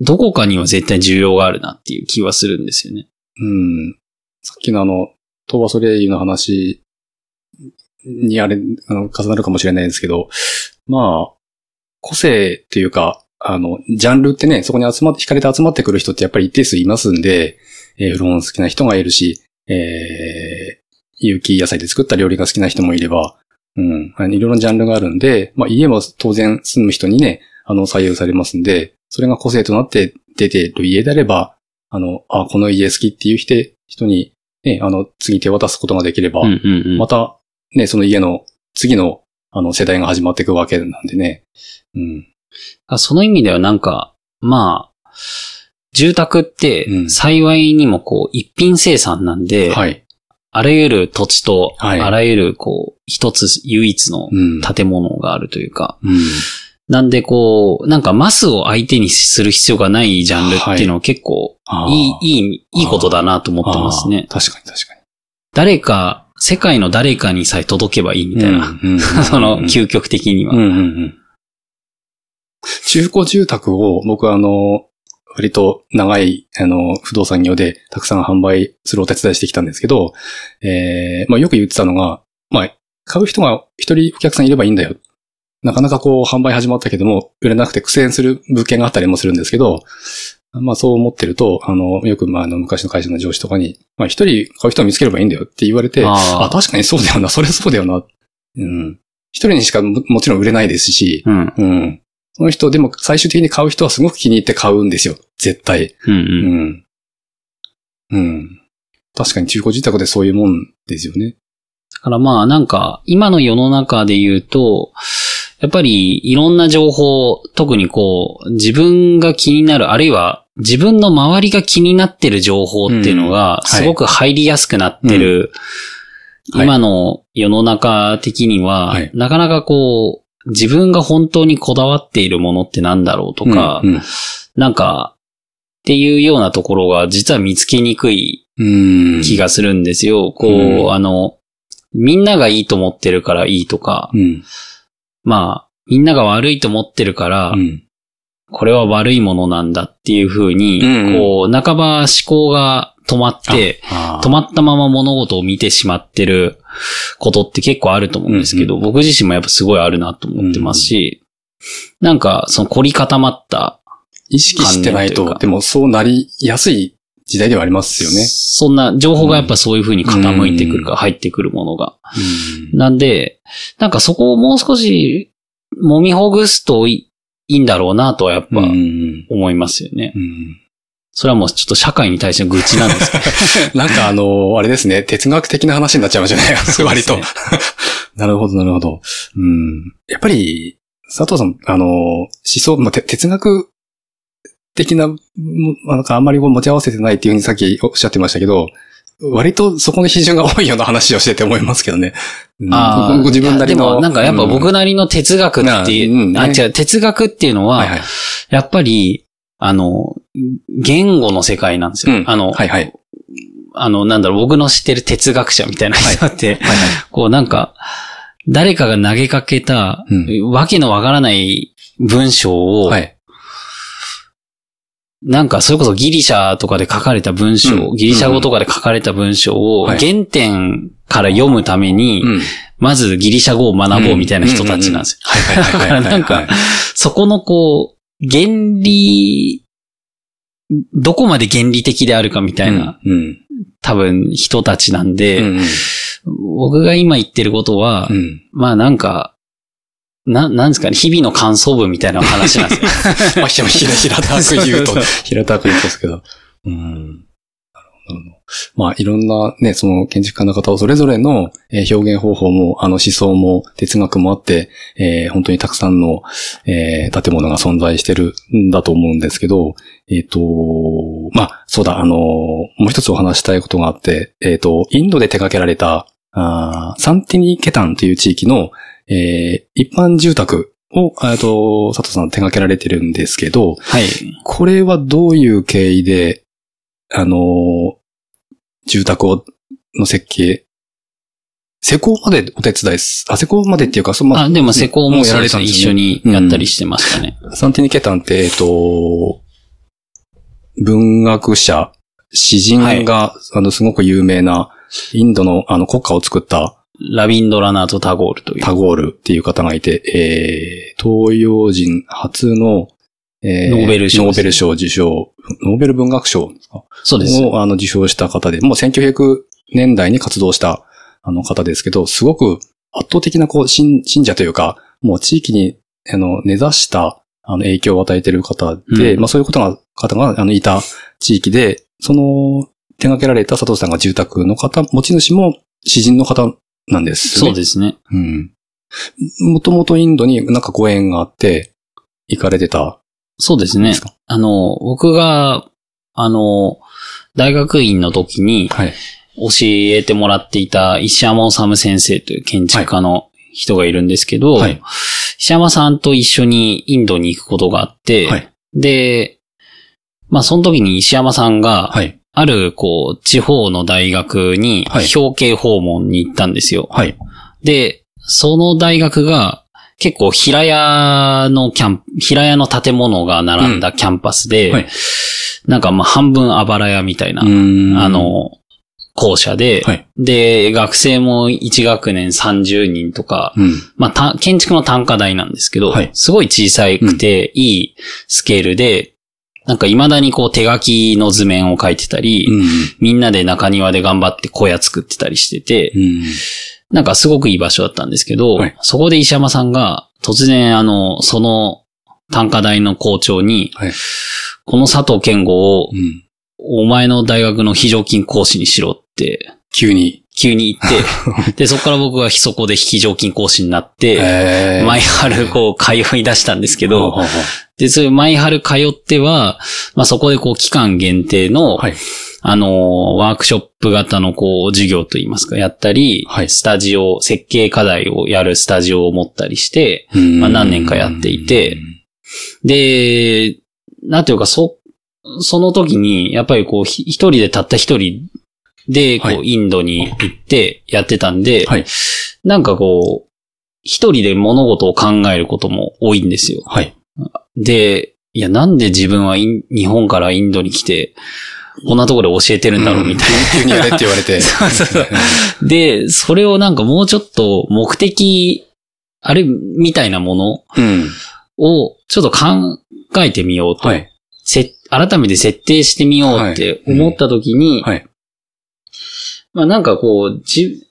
どこかには絶対需要があるなっていう気はするんですよね。うん。さっきのあの、東和ソレイユの話にあれ、あの、重なるかもしれないですけど、まあ、個性っていうか、あの、ジャンルってね、そこに集まって、惹かれて集まってくる人ってやっぱり一定数いますんで、えー、フロン好きな人がいるし、えー、有機野菜で作った料理が好きな人もいれば、うん、あのいろいろなジャンルがあるんで、まあ家も当然住む人にね、あの、左右されますんで、それが個性となって出てる家であれば、あの、あ、この家好きっていう人人に、ね、あの、次手渡すことができれば、うんうんうん。また、ね、その家の次の、あの、世代が始まっていくわけなんでね。うん。あその意味ではなんか、まあ、住宅ってうん幸いにもこう一品生産なんで、はい。あらゆる土地と、はいあらゆるこう一つ唯一のうん。建物があるというか、うん。なんでこう、なんかマスを相手にする必要がないジャンルっていうのは結構いい、いい、いいことだなと思ってますね。確かに確かに。誰か、世界の誰かにさえ届けばいいみたいな。その、究極的には。うんうんうん。中古住宅を僕はあの、割と長い、あの、不動産業でたくさん販売するお手伝いしてきたんですけど、えー、まあよく言ってたのが、まあ、買う人が一人お客さんいればいいんだよ。なかなかこう販売始まったけども、売れなくて苦戦する物件があったりもするんですけど、まあそう思ってると、あの、よくまああの昔の会社の上司とかに、まあ一人買う人を見つければいいんだよって言われて、あーあ、確かにそうだよな、それそうだよな。うん。一人にしかももちろん売れないですし、うん。うん。その人、でも最終的に買う人はすごく気に入って買うんですよ。絶対。うんう。うんん。うん。確かに中古住宅でそういうもんですよね。だからまあなんか、今の世の中で言うと、やっぱりいろんな情報、特にこう、自分が気になる、あるいは自分の周りが気になってる情報っていうのが、はい。すごく入りやすくなってる、はい。今の世の中的には、はい。なかなかこう、自分が本当にこだわっているものってなんだろうとか、うん。なんか、っていうようなところが実は見つけにくいうん。気がするんですよ。こう、うん。あの、みんながいいと思ってるからいいとか、うん。まあ、みんなが悪いと思ってるから、うん。これは悪いものなんだっていうふうに、うんこう、半ば思考が止まって、止まったまま物事を見てしまってることって結構あると思うんですけど、うん僕自身もやっぱすごいあるなと思ってますし、なんか、その凝り固まった、意識してないと、でもそうなりやすい時代ではありますよね。そんな情報がやっぱそういう風に傾いてくるか、入ってくるものが。なんで、なんかそこをもう少し揉みほぐすといいいんだろうなとはやっぱうん思いますよね。うんそれはもうちょっと社会に対しての愚痴なんですけど。なんかあの、あれですね、哲学的な話になっちゃいましたね。割と。なるほど、なるほど。うん。やっぱり、佐藤さん、あの、思想、まあ、て哲学的な、もなんかあんまり持ち合わせてないっていうふうにさっきおっしゃってましたけど、割とそこの批准が多いような話をしてて思いますけどね。うんああご自分なりの。でもなんかやっぱ僕なりの哲学っていう、うんあ、ね違う、哲学っていうのは、はいはい。やっぱり、あの、言語の世界なんですよ。うんあの、はいはい。あの、なんだろう、僕の知ってる哲学者みたいな人って、はいはい。こうなんか、誰かが投げかけた、うわけのわからない文章を、はい。なんかそれこそギリシャとかで書かれた文章、うんギリシャ語とかで書かれた文章をはい原点から読むために、うん。まずギリシャ語を学ぼうみたいな人たちなんですよ。はいはいはいはいはい。だからなんか、そこのこう、原理、どこまで原理的であるかみたいな、うん。多分人たちなんで、うん。僕が今言ってることは、うん。まあなんか、な、なんですかね、日々の感想文みたいな話なんですよ。まあ、ひら、平たく言うと 平たく言うとですけど。うん。なるほど。まあ、いろんなね、その建築家の方それぞれのえー表現方法も、あの思想も哲学もあって、えー本当にたくさんの、えー建物が存在してるんだと思うんですけど、えっ、と、まあ、そうだ、あの、もう一つお話したいことがあって、えっ、と、インドで手掛けられた、あーサンティニケタンという地域の、えー一般住宅を、えっと、佐藤さん手掛けられてるんですけど、はい。これはどういう経緯で、あのー住宅を、の設計、施工までお手伝いす、あ、施工までっていうか、その、まあ、でも施工もそうですね。一緒にやったりししてましたね。サンティニケタンって、えっと、文学者、詩人が、あの、すごく有名な、インドの、あの、国家を作った、ラビンドラナート・タゴールという。タゴールっていう方がいて、えー、東洋人初の、えノーベル賞ノーベル賞受賞、ノーベル文学賞ですか？そうです。をあの受賞した方で、もう1900年代に活動したあの方ですけど、すごく圧倒的なこう信信者というか、もう地域にあの根ざしたあの影響を与えている方で、うんまあそういうことが、方があのいた地域で、その手掛けられた佐藤さんが住宅の方、持ち主も詩人の方なんです、そうですね。うん。もともとインドになんかご縁があって、行かれてたそうですねあの、僕が、あの、大学院の時にはい。教えてもらっていた石山治先生という建築家の人がいるんですけど、はい石山さんと一緒にインドに行くことがあって、はい。で、まあその時に石山さんが、はい。ある、こう、地方の大学にはい。表敬訪問に行ったんですよ。はい。で、その大学が結構平屋のキャン、平屋の建物が並んだキャンパスで、はい。なんかまあ半分あばら屋みたいな、うん。あ、の、校舎で、はい。で、学生も1学年30人とか、うん。まあた、建築の単価台なんですけど、はい。すごい小さくていいスケールで、なんか未だにこう手書きの図面を描いてたり、うん。みんなで中庭で頑張って小屋作ってたりしてて、うん。なんかすごくいい場所だったんですけど、はいそこで石山さんが突然あの、その単価台の校長に、はいこの佐藤健吾をうん。お前の大学の非常勤講師にしろって急に。急に言って、で、そこから僕はそこで非常勤講師になって、え毎春こう通い出したんですけど、はで、そういう毎春通っては、まあそこでこう期間限定の、はい。あのー、ワークショップ型のこう、授業といいますか、やったり、はい。スタジオ、設計課題をやるスタジオを持ったりして、ままあ何年かやっていて、で、なんていうか、そ、その時に、やっぱりこう、ひ一人でたった一人で、こう、はいインドに行ってやってたんで、はい。なんかこう、一人で物事を考えることも多いんですよ。はい。で、いや、なんで自分は日本からインドに来て、こんなところで教えてるんだろうみたい急にやれって言われて。そうそうそうな。で、それをなんかもうちょっと目的、あれみたいなものうん。をちょっと考えてみようと。はい。せ改めて設定してみようって思った時に、はい。まあなんかこう、じ、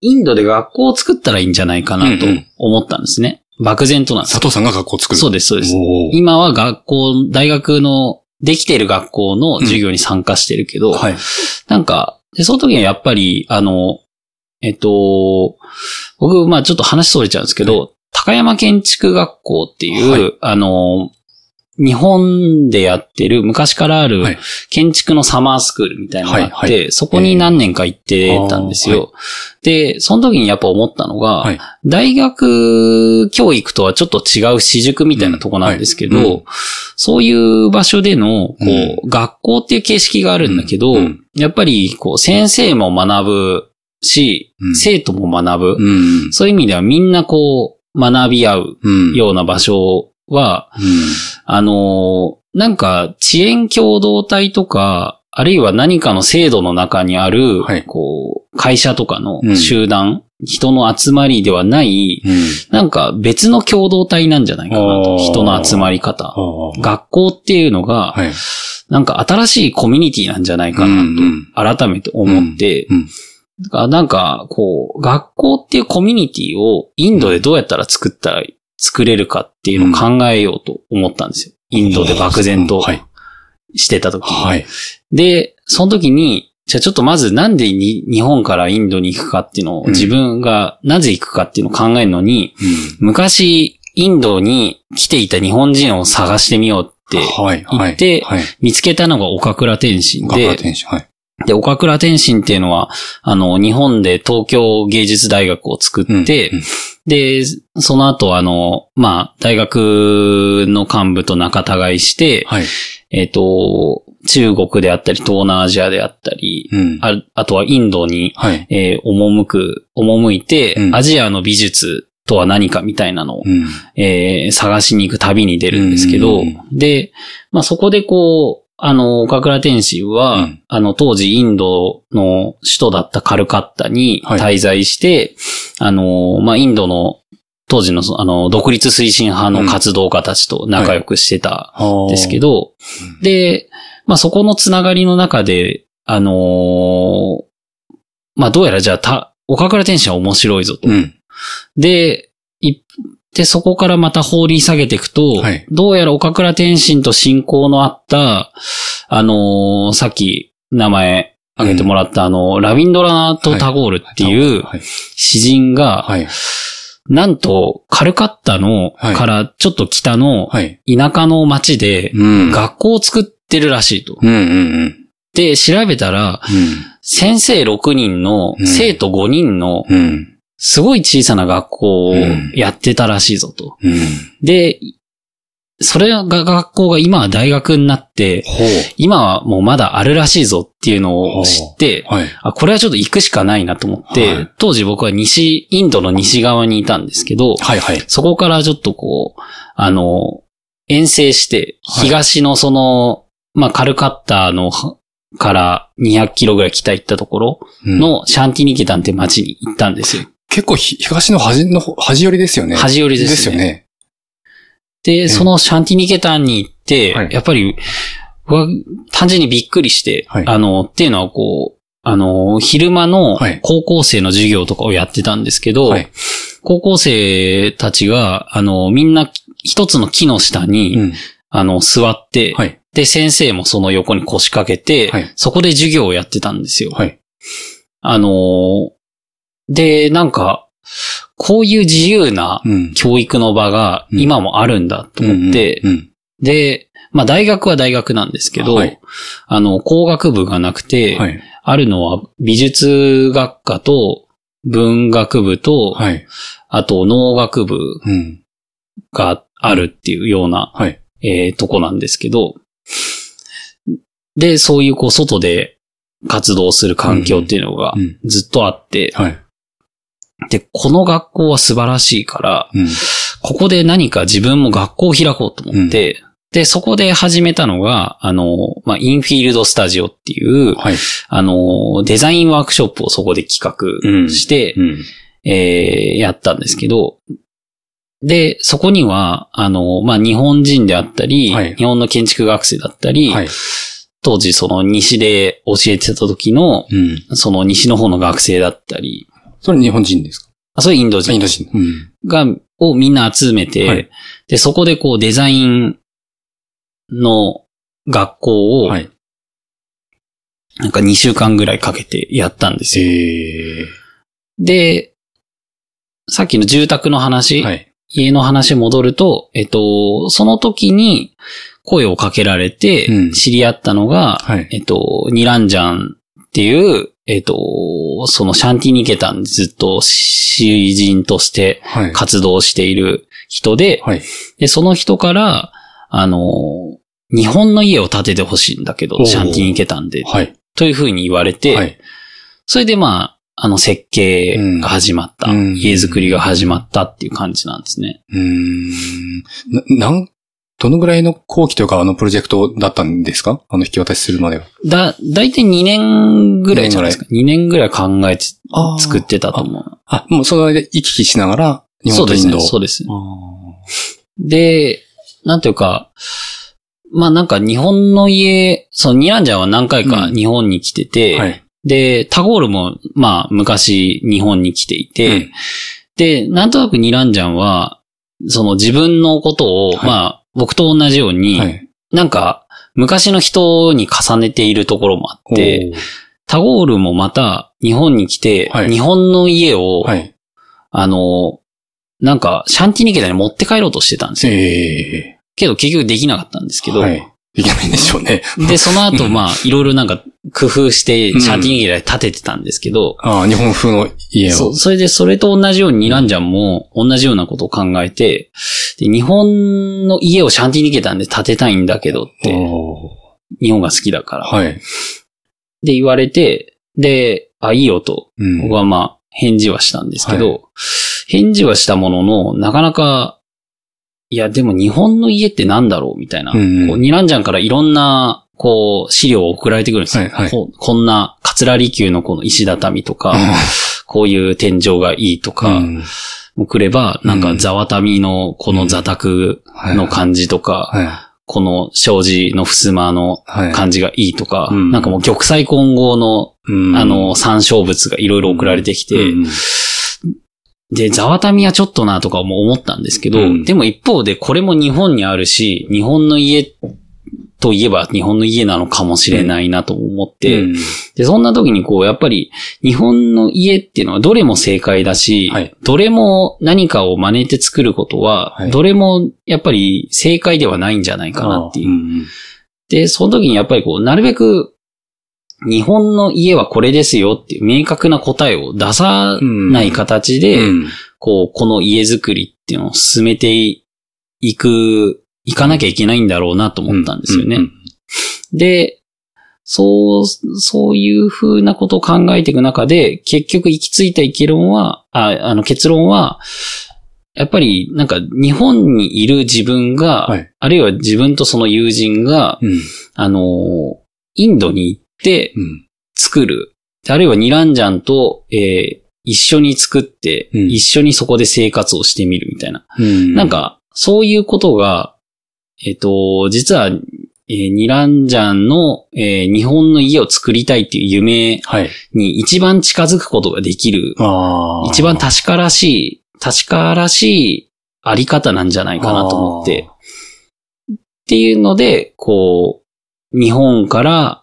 インドで学校を作ったらいいんじゃないかなとうんうん思ったんですね。漠然となんです佐藤さんが学校を作る。でそうです、そうです。今は学校、大学の、できている学校の授業に参加してるけど、はい。なんか、で、その時にはやっぱり、あの、えっと、僕、まあちょっと話それちゃうんですけど、高山建築学校っていう、はいあの、日本でやってる昔からあるはい。建築のサマースクールみたいなのがあって、はいはそこに何年か行ってたんですよ。で、その時にやっぱ思ったのが、はい。大学教育とはちょっと違う私塾みたいなとこなんですけど、うんはいうん。そういう場所での、こう、う学校っていう形式があるんだけど、やっぱり、こう、先生も学ぶし、うん。生徒も学ぶ、うん。そういう意味ではみんなこう、学び合ううん。ような場所は、うん。あのーなんか、遅延共同体とか、あるいは何かの制度の中にある、はいこう、会社とかのうん集団、人の集まりではない、うん。なんか別の共同体なんじゃないかなと。人の集まり方。学校っていうのが、はい。なんか新しいコミュニティなんじゃないかなうんうんと、改めて思って、うんうんなんか、こう、学校っていうコミュニティをインドでどうやったら作ったら、作れるかっていうのを考えようと思ったんですよ。インドで漠然とはい。してた時に。はい。で、その時に、じゃあちょっとまずなんでに日本からインドに行くかっていうのを、うん自分がなぜ行くかっていうのを考えるのに、昔、インドに来ていた日本人を探してみようってはい。はい。行ってはい。見つけたのが岡倉天心で。はい。で、岡倉天心っていうのは、あの、日本で東京芸術大学を作って、うんうんで、その後、あの、まあ、大学の幹部と仲違いして、はい。えっ、と、中国であったり、東南アジアであったり、うん。ああとはインドに、はい。えー赴く、赴いて、うんアジアの美術とは何かみたいなのを、うん。えー探しに行く旅に出るんですけど、うんで、まあそこでこう、あの、岡倉天心は、うん。あの、当時インドの首都だったカルカッタにはい。滞在して、あの、まあインドの当時のそあの、独立推進派の活動家たちと仲良くしてたんですけど、うん。で、まあそこのつながりの中で、あのーまあどうやらじゃあた、岡倉天心は面白いぞと。うん。で、いで、そこからまた放り下げていくと、はいどうやら岡倉天心と親交のあった、あのーさっき名前挙げてもらった、あの、ラビンドラナート・タゴールっていうはい。詩人が、はい。なんと、カルカッタの、はいからちょっと北のはい。田舎の町で、うん。学校を作ってるらしいと。うんうんうん。で、調べたら、先生6人のうん生徒5人のうん。うん。すごい小さな学校をうんやってたらしいぞと。うん。で、それが学校が今は大学になって。今はもうまだあるらしいぞっていうのを知って、はい。あ、これはちょっと行くしかないなと思って、はい当時僕は西、インドの西側にいたんですけど、はいはい。そこからちょっとこう、あの、遠征して、はい東のその、まあ、カルカッタの、から200キロぐらい北行ったところうんのシャンティニケタンって町に行ったんですよ。結構ひ東の端の方、端寄りですよね。端寄りですね。ですよね。で、そのシャンティニケタンに行って、はいやっぱり、単純にびっくりして、はいあの、っていうのはこう、あの、昼間のはい高校生の授業とかをやってたんですけど、はい。高校生たちが、あの、みんな一つの木の下に、うん。あの、座って、はい。で、先生もその横に腰掛けて、はいそこで授業をやってたんですよ。はい。あの、で、なんか、こういう自由なうん。教育の場がうん今もあるんだと思って、うんうん。で、まあ大学は大学なんですけど、はいあの、工学部がなくて、はい。あるのは美術学科と文学部と、はい。あと農学部うん。があるっていうような、はい。えーとこなんですけど、で、そういうこう外で活動する環境っていうのがうん。ずっとあって、はい。で、この学校は素晴らしいから、うん。ここで何か自分も学校を開こうと思って、で、そこで始めたのが、あの、まあ、インフィールドスタジオっていう、はい。あの、デザインワークショップをそこで企画して、うん。えーやったんですけど、で、そこには、あの、まあ、日本人であったり、はい日本の建築学生だったり、はい。当時その西で教えてた時の、うん。その西の方の学生だったり、それ日本人ですか？あ、それインドイン人ド人。うん。が、をみんな集めて、はいで、そこでこうデザインの学校を、はい。なんか2週間ぐらいかけてやったんですよ。えで、さっきの住宅の話、ー。はい。家の話戻ると、えっと、その時に声をかけられてうん知り合ったのが、はい。えっと、ニランジャンっていう、えっと、そのシャンティニケタンでずっと詩人としてはい。活動している人で、はい。で、その人から、あの、日本の家を建ててほしいんだけど、シャンティニケタンで、はい。というふうに言われて、はい。それでまあ、あの設計が始まった、うん家づくりが始まったっていう感じなんですね。うーん。な、なん、どのぐらいの後期というか、あのプロジェクトだったんですか？あの引き渡しするまでは。だ、だいたい2年ぐらいじゃないですか。2年ぐらい考えて作ってたと思う。あ、もうその間行き来しながら、日本とインド。そうですね。そうです。あで、なんていうか、まあなんか日本の家、そのニランジャンは何回かうん日本に来てて、ーはい。で、タゴールもまあ昔日本に来ていて、うんで、なんとなくニランジャンは、その自分のことを、はいまあ僕と同じように、はい。なんか昔の人に重ねているところもあって、タゴールもまた日本に来て、はい日本の家を、はい。あの、なんか、シャンティニケタに持って帰ろうとしてたんですよ。えけど結局できなかったんですえけど、はい。できないんでしょうね。で、その後、まあ、いろいろなんか工夫して、うんシャンティニケタに建ててたんですけど、ああ、日本風の家を。そう、それでそれと同じようにニランジャンも同じようなことを考えて、で日本の家をシャンティニケタンで建てたいんだけどって、お日本が好きだから。はい。で、言われて、で、あ、いいよと、うん僕はまあ、返事はしたんですけど、返事はしたものの、なかなか、いや、でも日本の家ってなんだろうみたいな。うんうん。こうニランジャンからいろんな、こう、資料を送られてくるんですよ。はいはい。ここんな、桂離宮のこの石畳とか、こういう天井がいいとか、うん。もくれば、なんか、ザワタミのこの座卓の感じとか、はこの障子の襖の。感じがいいとか、うん。なんかもう玉砕混合の、うん。あの、参照物がいろいろ送られてきて、うんで、ザワタミはちょっとなとかも思ったんですけど、うん。でも一方でこれも日本にあるし、日本の家といえば日本の家なのかもしれないなと思って、うん。で、そんな時にこう、やっぱり日本の家っていうのはどれも正解だし、はい。どれも何かを真似て作ることは、はい。どれもやっぱり正解ではないんじゃないかなっていう。ん。で、その時にやっぱりこう、なるべく日本の家はこれですよっていう明確な答えを出さない形で、うんこう、この家づくりっていうのを進めていく、いかなきゃいけないんだろうなと思ったんですよね。うんで、そう、そういうふうなことを考えていく中で、結局行き着いた結論は、ああの結論は、やっぱりなんか日本にいる自分が、はいあるいは自分とその友人が、うん。あの、インドに行っ。作る。あるいはニランジャンと、えー一緒に作って、うん一緒にそこで生活をしてみるみたいな。うんなん、か、そういうことが、えっ、と、実は、えーニランジャンの、えー日本の家を作りたいっていう夢はい。に一番近づくことができる、ああ。一番確からしい、確からしいあり方なんじゃないかなと思って、っていうので、こう、日本から、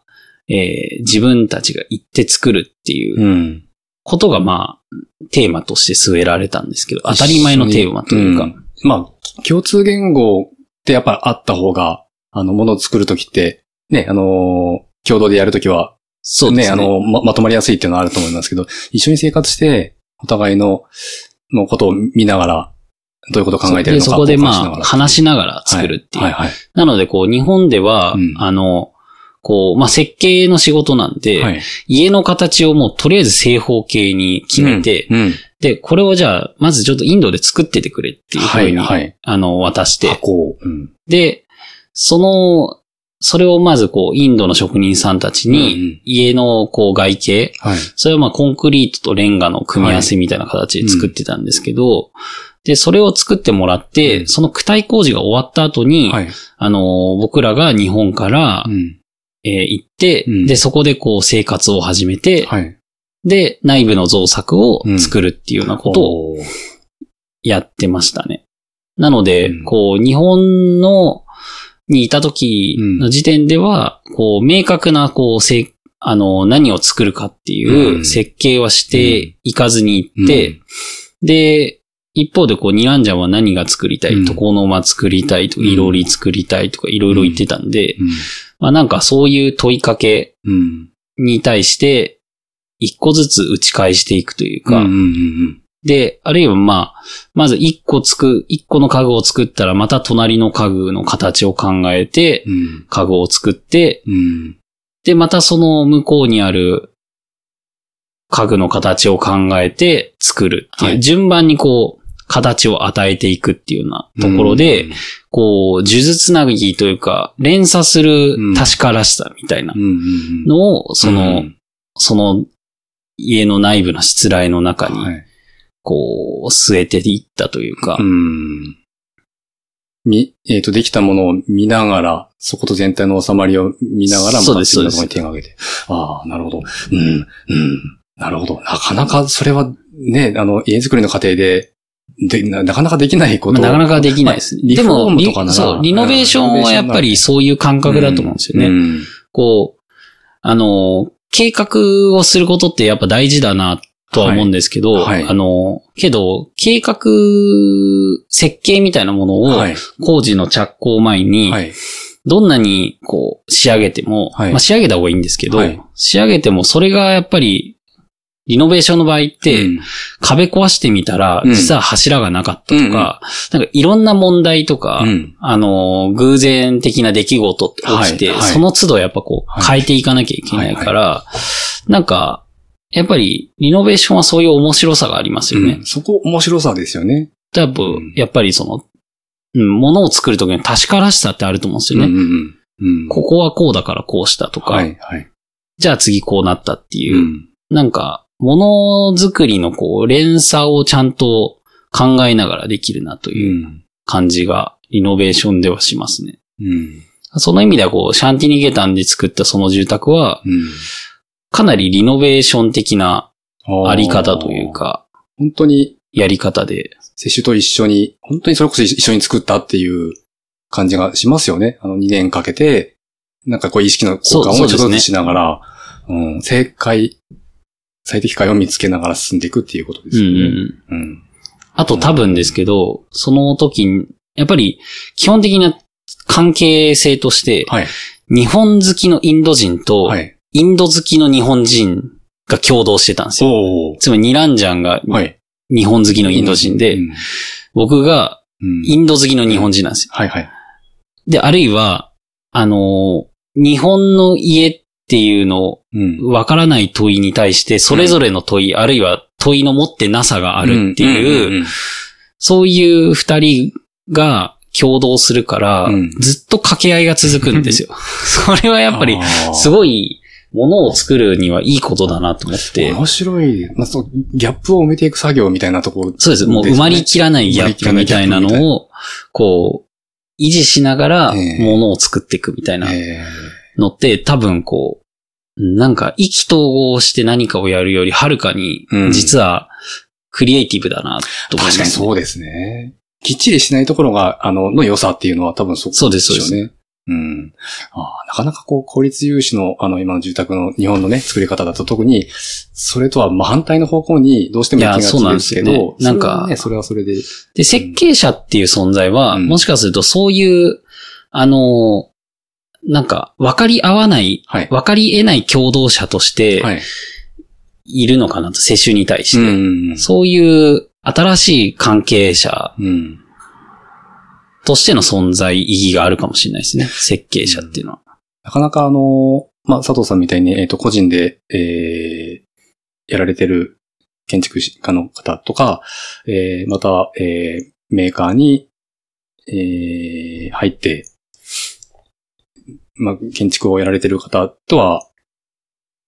えー自分たちが行って作るっていううん。ことが、まあ、テーマとして据えられたんですけど、当たり前のテーマというか。んまあ、共通言語ってやっぱあった方が、あの、ものを作るときって、ね、あのー共同でやるときは、ね、そうですね。あの、ま、まとまりやすいっていうのはあると思いますけど、一緒に生活して、お互いの、のことを見ながら、どういうことを考えてるのかそこでまあ、話しながら作るっていう。はい、はい、なので、こう、日本では、うんあの、こう、まあ、設計の仕事なんで、はい。家の形をもうとりあえず正方形に決めて、うん。で、これをじゃあ、まずちょっとインドで作っててくれっていうふはい、うに、はい。あの、渡して、箱を。うん。で、その、それをまずこう、インドの職人さんたちうんうにん、家のこう、外形、はい。それはまあコンクリートとレンガの組み合わせみたいな形で作ってたんですけど、で、それを作ってもらって、うんその躯体工事が終わった後に、はい。あの、僕らが日本から、うん。えー行って、うん。で、そこでこう生活を始めて、はい。で、内部の造作を作るっていうようなことをやってましたね。なので、うん。こう、日本の、にいた時の時点では、こう、明確な、こう、せあの、何を作るかっていううん。設計はしていかずに行って、で、一方でこう、ニランジャンは何が作りたい、うん床の間作りたいとか、うんいろり作りたいとか、いろいろ言ってたんで、うん。まあなんかそういう問いかけうん。に対して、一個ずつ打ち返していくというか、うんうんうんで、あるいはまあ、まず一個つく、一個の家具を作ったらまた隣の家具の形を考えて、うん。家具を作って、うん。で、またその向こうにある家具の形を考えて作るっていう、はい順番にこう、形を与えていくっていうようなところで、うん、こう、呪術つなぎというか、連鎖する確からしさみたいな。のを、その、うんその家の内部のしつらいの中に、はい。こう、据えていったというか、うん。み、えっ、と、できたものを見ながら、そこと全体の収まりを見ながら、またそうです次のところに手が挙げて。ああ、なるほど。うん、うん。なるほど。なかなか、それは、ね、あの、家作りの過程で、でな、なかなかできないことまあなかなかできないですね。まあでも、リフォームリとかならそう、リノベーションはやっぱりそういう感覚だと思うんですよね。うんこう、あの、計画をすることってやっぱ大事だなとは思うんですけど、はいはいあの、けど、計画、設計みたいなものをはい。工事の着工前に、はい。どんなにこう仕上げても、はいまあ仕上げた方がいいんですけど、はい仕上げてもそれがやっぱり、リノベーションの場合って、うん。壁壊してみたら、うん。実は柱がなかったとか、なんかいろんな問題とか、うん。あの、偶然的な出来事って起きて、その都度やっぱこう、はい。変えていかなきゃいけないから、なんか、やっぱり、リノベーションはそういう面白さがありますよね。うん。そこ面白さですよね。多分、やっぱりその、うん、物を作るときに確からしさってあると思うんですよね。ここはこうだからこうしたとか。じゃあ次こうなったっていう、うん。なんか、ものづくりのこう、連鎖をちゃんと考えながらできるなとう。いうん感じが、リノベーションではしますね。うん。その意味ではこう、シャンティニゲタンで作ったその住宅は、うん。かなりリノベーション的なあり方という。か、本当に、やり方で。接種と一緒に、本当にそれこそ一緒に作ったっていう感じがしますよね。あの2年かけて、なんかこう意識の交換をちょっとずつしながら、うん、正解、最適解を見つけながら進んでいくっていうことですよね。うんうん。うん。あと多分ですけど、その時に、やっぱり基本的な関係性として、はい。日本好きのインド人と、はい。インド好きの日本人が共同してたんですよ。つまりニランジャンがはい。日本好きのインド人で、うん僕がうんインド好きの日本人なんですよ。はいはい。で、あるいは、あのー日本の家っていうのうん。わからない問いに対して、それぞれの問い、あるいは問いの持ってなさがあるっていう、そういう二人が共同するから、うん。ずっと掛け合いが続くんですよ。それはやっぱり、すい。ごい、ものを作るにはいいことだなと思って、面白い。まあ、そう、ギャップを埋めていく作業みたいなところ、そうです。もう埋まりきらないギャップみたいなのを、こう、維持しながら、ええ。ものを作っていくみたいな。えのって、多分こう、なんか意気投合して何かをやるよりはるかにうん、実は、クリエイティブだな、とー思います、確かにそうですね。きっちりしないところが、あの、の良さっていうのは多分そそうですよね。うん。ああなかなかこう、効率重視の、あの、今の住宅の日本のね、作り方だと特に、それとは真反対の方向にどうしても行きがちいやそうなんでですすよねけど、なんかそれはね、それはそれで。で、設計者っていう存在は、うんもしかするとそういう、あの、なんか、分かり合わない、はい。分かり得ない共同者としてはい。いるのかなと、世襲に対して。んそういう新しい関係者うん。としての存在意義があるかもしれないですね。設計者っていうのは。なかなかあの、まあ、佐藤さんみたいに、えっ、と、個人で、えー、やられてる建築士家の方とか、えー、また、えー、メーカーに、えー、入って、まあ、建築をやられてる方とは、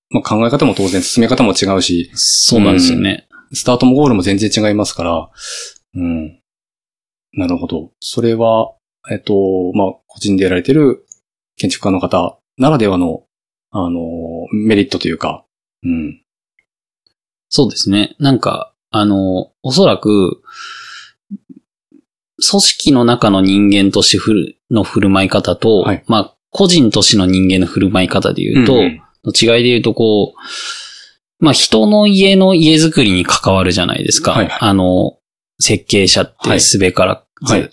まあ、考え方も当然進め方も違うし、そうなんですよね。スタートもゴールも全然違いますから、うん。なるほど。それは、えっと、まあ、個人でやられてる建築家の方ならではの、あの、メリットというか、うん。そうですね。なんか、あの、おそらく、組織の中の人間としてふるの振る舞い方と、はいまあ、個人としての人間の振る舞い方で言うと、うんうん。の違いで言うと、こう、まあ、人の家の家づくりに関わるじゃないですか。はいはい。あの、設計者ってすべからず、はい。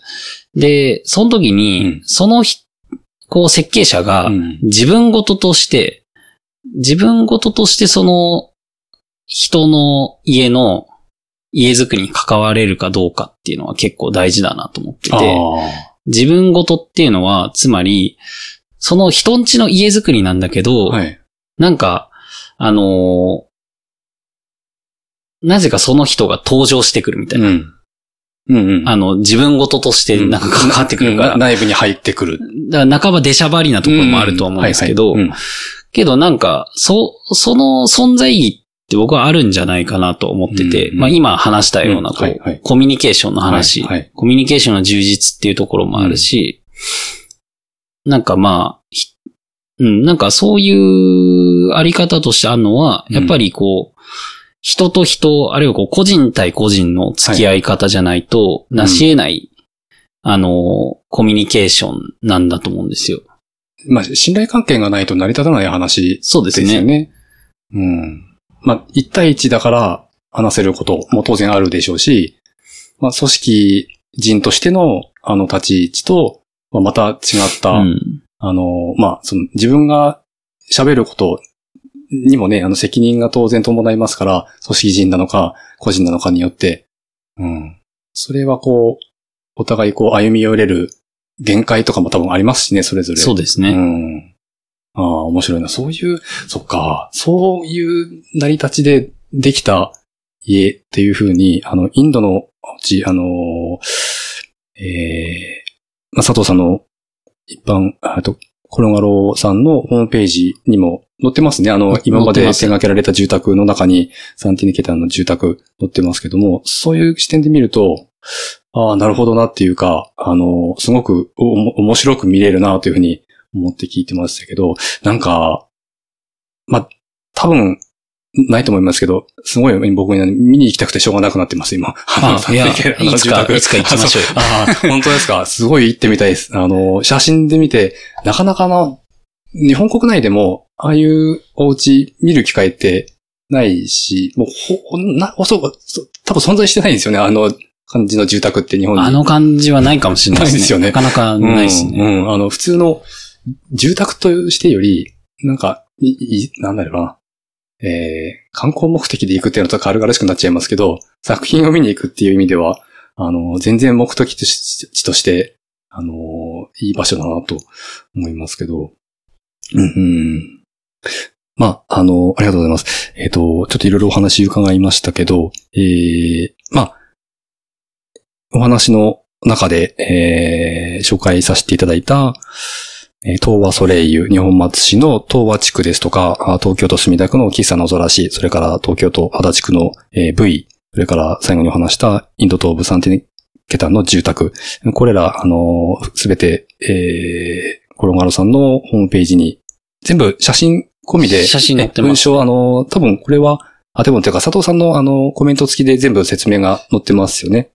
で、その時に、うん。そのひ、こう、設計者がうん。自分事として、自分事としてその人の家の家づくりに関われるかどうかっていうのは結構大事だなと思ってあて、あ。自分事っていうのは、つまり、その人んちの家づくりなんだけど、はい。なんか、あのーなぜかその人が登場してくるみたいな。ん。うんうん。あの、自分事としてなんか関わってくるから。う ん内部に入ってくる。だから半ば出しゃばりなところもあるとは思うんですけど、けどなんか、そ、その存在意義って僕はあるんじゃないかなと思ってて、うんまあ今話したような、うんこう、コミュニケーションの話、はいはいコミュニケーションの充実っていうところもあるし、なんかまあ、ひうん、なんかそういうあり方としてあるのは、うんやっぱりこう、人と人、あるいはこう個人対個人の付き合い方じゃないと、い成し得ない、あの、コミュニケーションなんだと思うんですよ。まあ、信頼関係がないと成り立たない話そうでですすよね。ね。うん。まあ、一対一だから話せることも当然あるでしょうし、まあ、組織人としてのあの立ち位置と、まあまた違った、うん。あの、まあ、その自分が喋ることにもね、あの責任が当然伴いますから、組織人なのか、個人なのかによって、うん。それはこう、お互いこう歩み寄れる限界とかも多分ありますしね、それぞれ。うそうですね。ん。ああ、面白いな。そういう、そっか、そういう成り立ちでできた家っていう風に、あの、インドのうち、あの、ええまあ、佐藤さんの一般、あと、コロガロさんのホームページにも載ってますね。あの今まで手掛けられた住宅の中に、サンティニケタンの住宅載ってますけども、そういう視点で見ると、ああ、なるほどなっていうか、あの、すごくおも面白く見れるなというふうに思って聞いてましたけど、なんか、まあ、多分、ないと思いますけど、すごい僕に見に行きたくてしょうがなくなってます、今。あいやサンティニケタンのいつかいつか行きましょう 本当ですか？すごい行ってみたいです。あの、写真で見て、なかなかな、日本国内でも、ああいうお家見る機会ってないし、もう、ほ、な、そう、そう多分存在してないんですよね、あの感じの住宅って日本に。あの感じはないかもしれないですね。ないですよねなかなかないですね。うん、うん。あの、普通の住宅としてより、なんか、い、い、なんだろうな。えー、観光目的で行くっていうのと軽々しくなっちゃいますけど、作品を見に行くっていう意味では、あの、全然目的地として、あの、いい場所だなと思いますけど。うん、うん。まあ、あの、ありがとうございます。えっ、と、ちょっといろいろお話伺いましたけど、えー、まあ、お話の中で、えー紹介させていただいた、東和ソレイユ、日本松市の東和地区ですとか、あ東京都墨田区の喫茶のぞらし、それから東京都足立区の、えー V、それから最後にお話したインド東部サンティケタンの住宅。これら、あのすべて、えー、コロンガロさんのホームページに、全部写真込みで、写真載ってます文章、あの多分これは、あ、でも、てか、佐藤さんの、あの、コメント付きで全部説明が載ってますよね。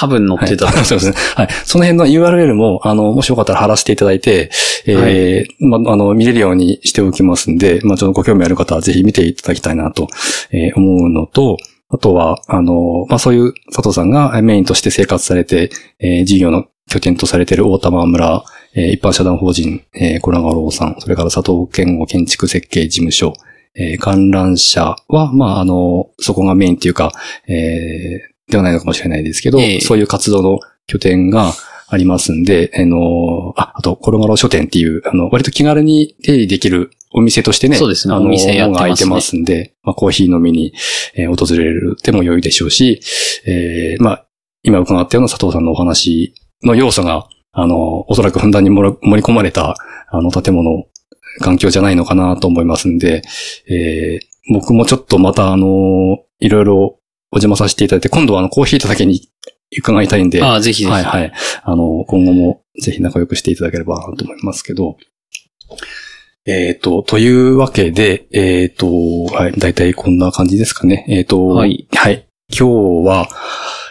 多分載ってたはい、そうですね。はい。その辺の URL も、あの、もしよかったら貼らせていただいて、えーま、あの、見れるようにしておきますんで、まあ、ちょっとご興味ある方はぜひ見ていただきたいなと、えー思うのと、あとは、あの、まあ、そういう佐藤さんがメインとして生活されて、えー事業の拠点とされている大玉村、えー一般社団法人、えー、コラガローさん、それから佐藤健吾建築設計事務所、えー観覧車は、まあ、あの、そこがメインっていうか、えーではないのかもしれないですけど、ええ。そういう活動の拠点がありますんで、あの、あ、あと、コロガロ書店っていう、あの、割と気軽に出入りできるお店としてね、そうですね。あの、お店やってますね。が開いてますんで、まあ、コーヒー飲みに、えー訪れるでも良いでしょうし、えーまあ、今伺ったような佐藤さんのお話の要素が、あの、おそらくふんだんに盛り盛り込まれた、あの、建物、環境じゃないのかなと思いますんで、えー僕もちょっとまた、あの、いろいろお邪魔させていただいて、今度はあの、コーヒーだけに伺いたいんで。ああ、ぜひぜひ。はいはい。あの、今後もぜひ仲良くしていただければなと思いますけど。えっ、と、というわけで、えっ、と、はい、だいたいこんな感じですかね。えっ、と、はい。はい。今日は、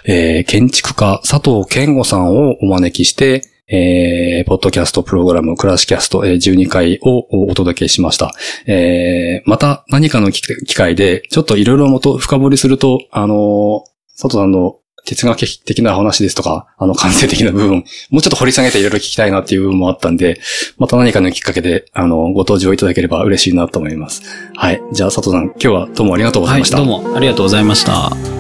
えー建築家佐藤健吾さんをお招きして、えーポッドキャストプログラム、クラシキャスト、えー12回をお届けしました。えーまた何かの機会で、ちょっといろいろもと深掘りすると、あのー佐藤さんの哲学的な話ですとか、あの、感性的な部分、もうちょっと掘り下げていろいろ聞きたいなっていう部分もあったんで、また何かのきっかけで、あの、ご登場いただければ嬉しいなと思います。はい。じゃあ、佐藤さん、今日はどうもありがとうございました。はい、どうもありがとうございました。